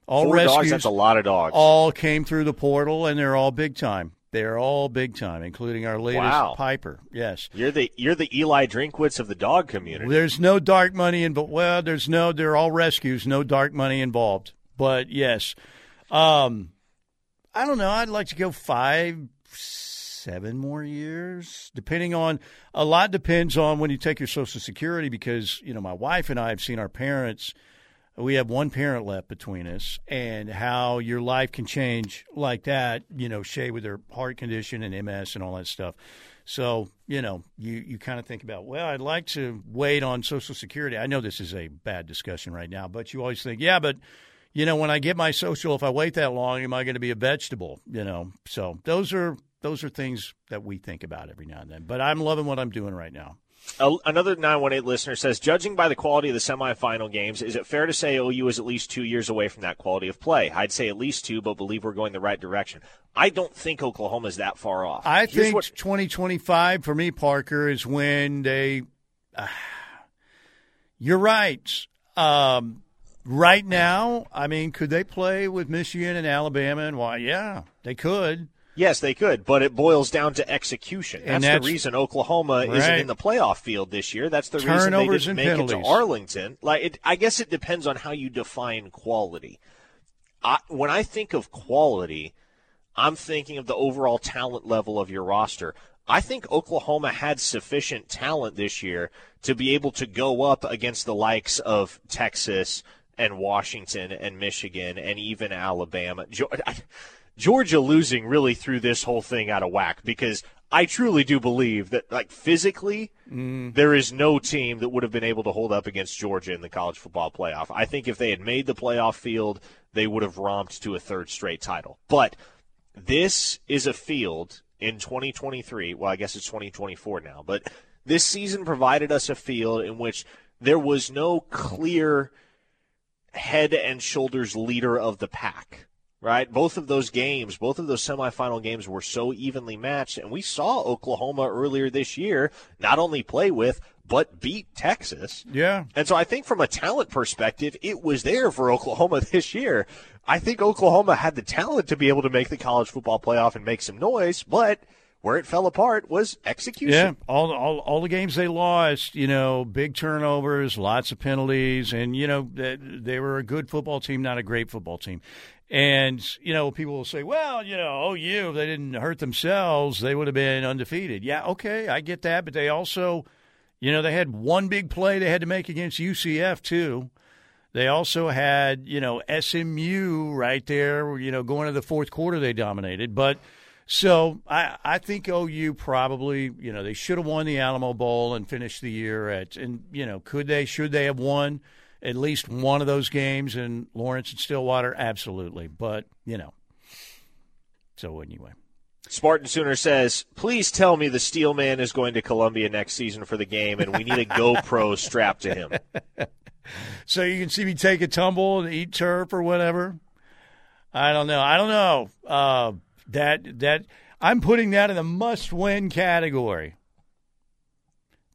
All Four rescues, dogs. That's a lot of dogs. all came through the portal, and they're all big time. They're all big time, including our latest Wow. Piper. Yes. You're the you're the Eli Drinkwitz of the dog community. There's no dark money involved. Well, there's no. They're all rescues. No dark money involved. But yes, um, I don't know. I'd like to go five, seven more years, depending on. A lot depends on when you take your Social Security, because you know my wife and I have seen our parents. We have one parent left between us, and how your life can change like that. You know, Shay with her heart condition and MS and all that stuff. So, you know, you, you kind of think about, well, I'd like to wait on Social Security. I know this is a bad discussion right now, but you always think, yeah, but, you know, when I get my social, if I wait that long, am I going to be a vegetable? You know, so those are those are things that we think about every now and then. But I'm loving what I'm doing right now. Another 918 listener says, judging by the quality of the semifinal games, is it fair to say OU is at least two years away from that quality of play? I'd say at least two, but believe we're going the right direction. I don't think Oklahoma's that far off. I Here's think what- 2025 for me, Parker, is when they. Uh, you're right. Um, right now, I mean, could they play with Michigan and Alabama? And why? Yeah, they could. Yes, they could, but it boils down to execution. That's, that's- the reason Oklahoma isn't in the playoff field this year. That's the reason they Turnovers didn't make it to Arlington. Like, it, I guess it depends on how you define quality. I, when I think of quality, I'm thinking of the overall talent level of your roster. I think Oklahoma had sufficient talent this year to be able to go up against the likes of Texas and Washington and Michigan and even Alabama. Geo- Georgia losing really threw this whole thing out of whack because I truly do believe that, like physically, mm. there is no team that would have been able to hold up against Georgia in the college football playoff. I think if they had made the playoff field, they would have romped to a third straight title. But this is a field in 2023. Well, I guess it's 2024 now, but this season provided us a field in which there was no clear head and shoulders leader of the pack. Right? Both of those games, both of those semifinal games were so evenly matched. And we saw Oklahoma earlier this year not only play with, but beat Texas. Yeah. And so I think from a talent perspective, it was there for Oklahoma [laughs] this year. I think Oklahoma had the talent to be able to make the college football playoff and make some noise, but where it fell apart was execution. Yeah, all, all all the games they lost, you know, big turnovers, lots of penalties, and you know they, they were a good football team, not a great football team. And you know, people will say, "Well, you know, OU, if they didn't hurt themselves, they would have been undefeated." Yeah, okay, I get that, but they also, you know, they had one big play they had to make against UCF too. They also had, you know, SMU right there, you know, going to the fourth quarter they dominated, but so I, I think OU probably, you know, they should have won the Alamo Bowl and finished the year at, and you know, could they, should they have won at least one of those games in Lawrence and Stillwater? Absolutely, but you know. So anyway, Spartan Sooner says, "Please tell me the Steel Man is going to Columbia next season for the game, and we need a GoPro [laughs] strapped to him." so you can see me take a tumble and eat turf or whatever. I don't know. I don't know. Uh, that that I'm putting that in the must-win category.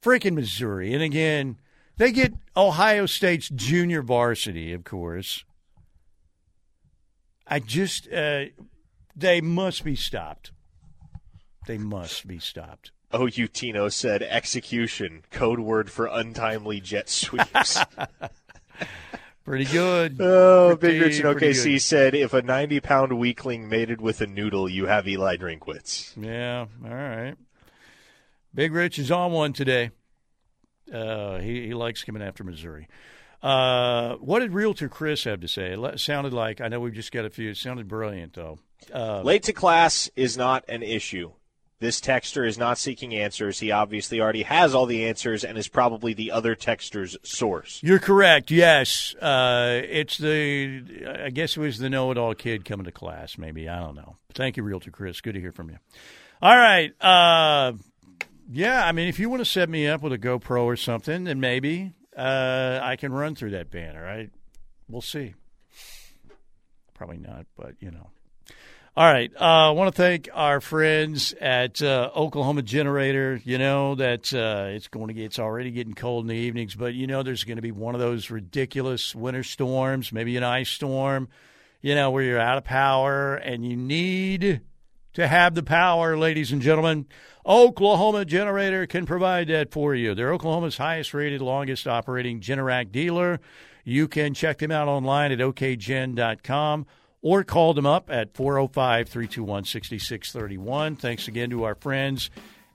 Freaking Missouri, and again, they get Ohio State's junior varsity, of course. I just uh, they must be stopped. They must be stopped. OU Tino said, "Execution, code word for untimely jet sweeps." [laughs] Pretty good. [laughs] Oh, Pretty- Big Rich in pretty OKC good. said, "If a ninety-pound weakling mated with a noodle, you have Eli Drinkwitz." Yeah, all right. Big Rich is on one today. Uh, he he likes coming after Missouri. Uh, what did Realtor Chris have to say? It sounded like I know we've just got a few. It sounded brilliant though. Uh, Late to class is not an issue. This texter is not seeking answers. He obviously already has all the answers and is probably the other texter's source. You're correct. Yes, uh, it's the. I guess it was the know-it-all kid coming to class. Maybe I don't know. Thank you, Realtor Chris. Good to hear from you. All right. Uh, yeah, I mean, if you want to set me up with a GoPro or something, then maybe uh, I can run through that banner. I we'll see. Probably not, but you know. All right. Uh, I want to thank our friends at uh, Oklahoma Generator. You know that uh, it's going to get, it's already getting cold in the evenings, but you know there's going to be one of those ridiculous winter storms, maybe an ice storm, you know, where you're out of power and you need to have the power, ladies and gentlemen. Oklahoma Generator can provide that for you. They're Oklahoma's highest rated, longest operating Generac dealer. You can check them out online at okgen.com or call them up at 405 321 6631. Thanks again to our friends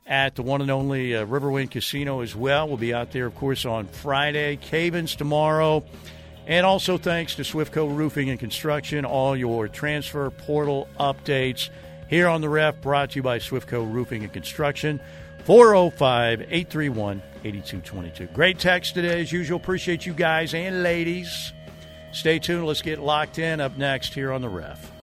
at the one and only uh, Riverwind Casino as well. We'll be out there, of course, on Friday, Cavens tomorrow. And also thanks to Swiftco Roofing and Construction, all your transfer portal updates here on the ref, brought to you by Swiftco Roofing and Construction. 405 831 8222. Great text today, as usual. Appreciate you guys and ladies. Stay tuned. Let's get locked in up next here on the ref.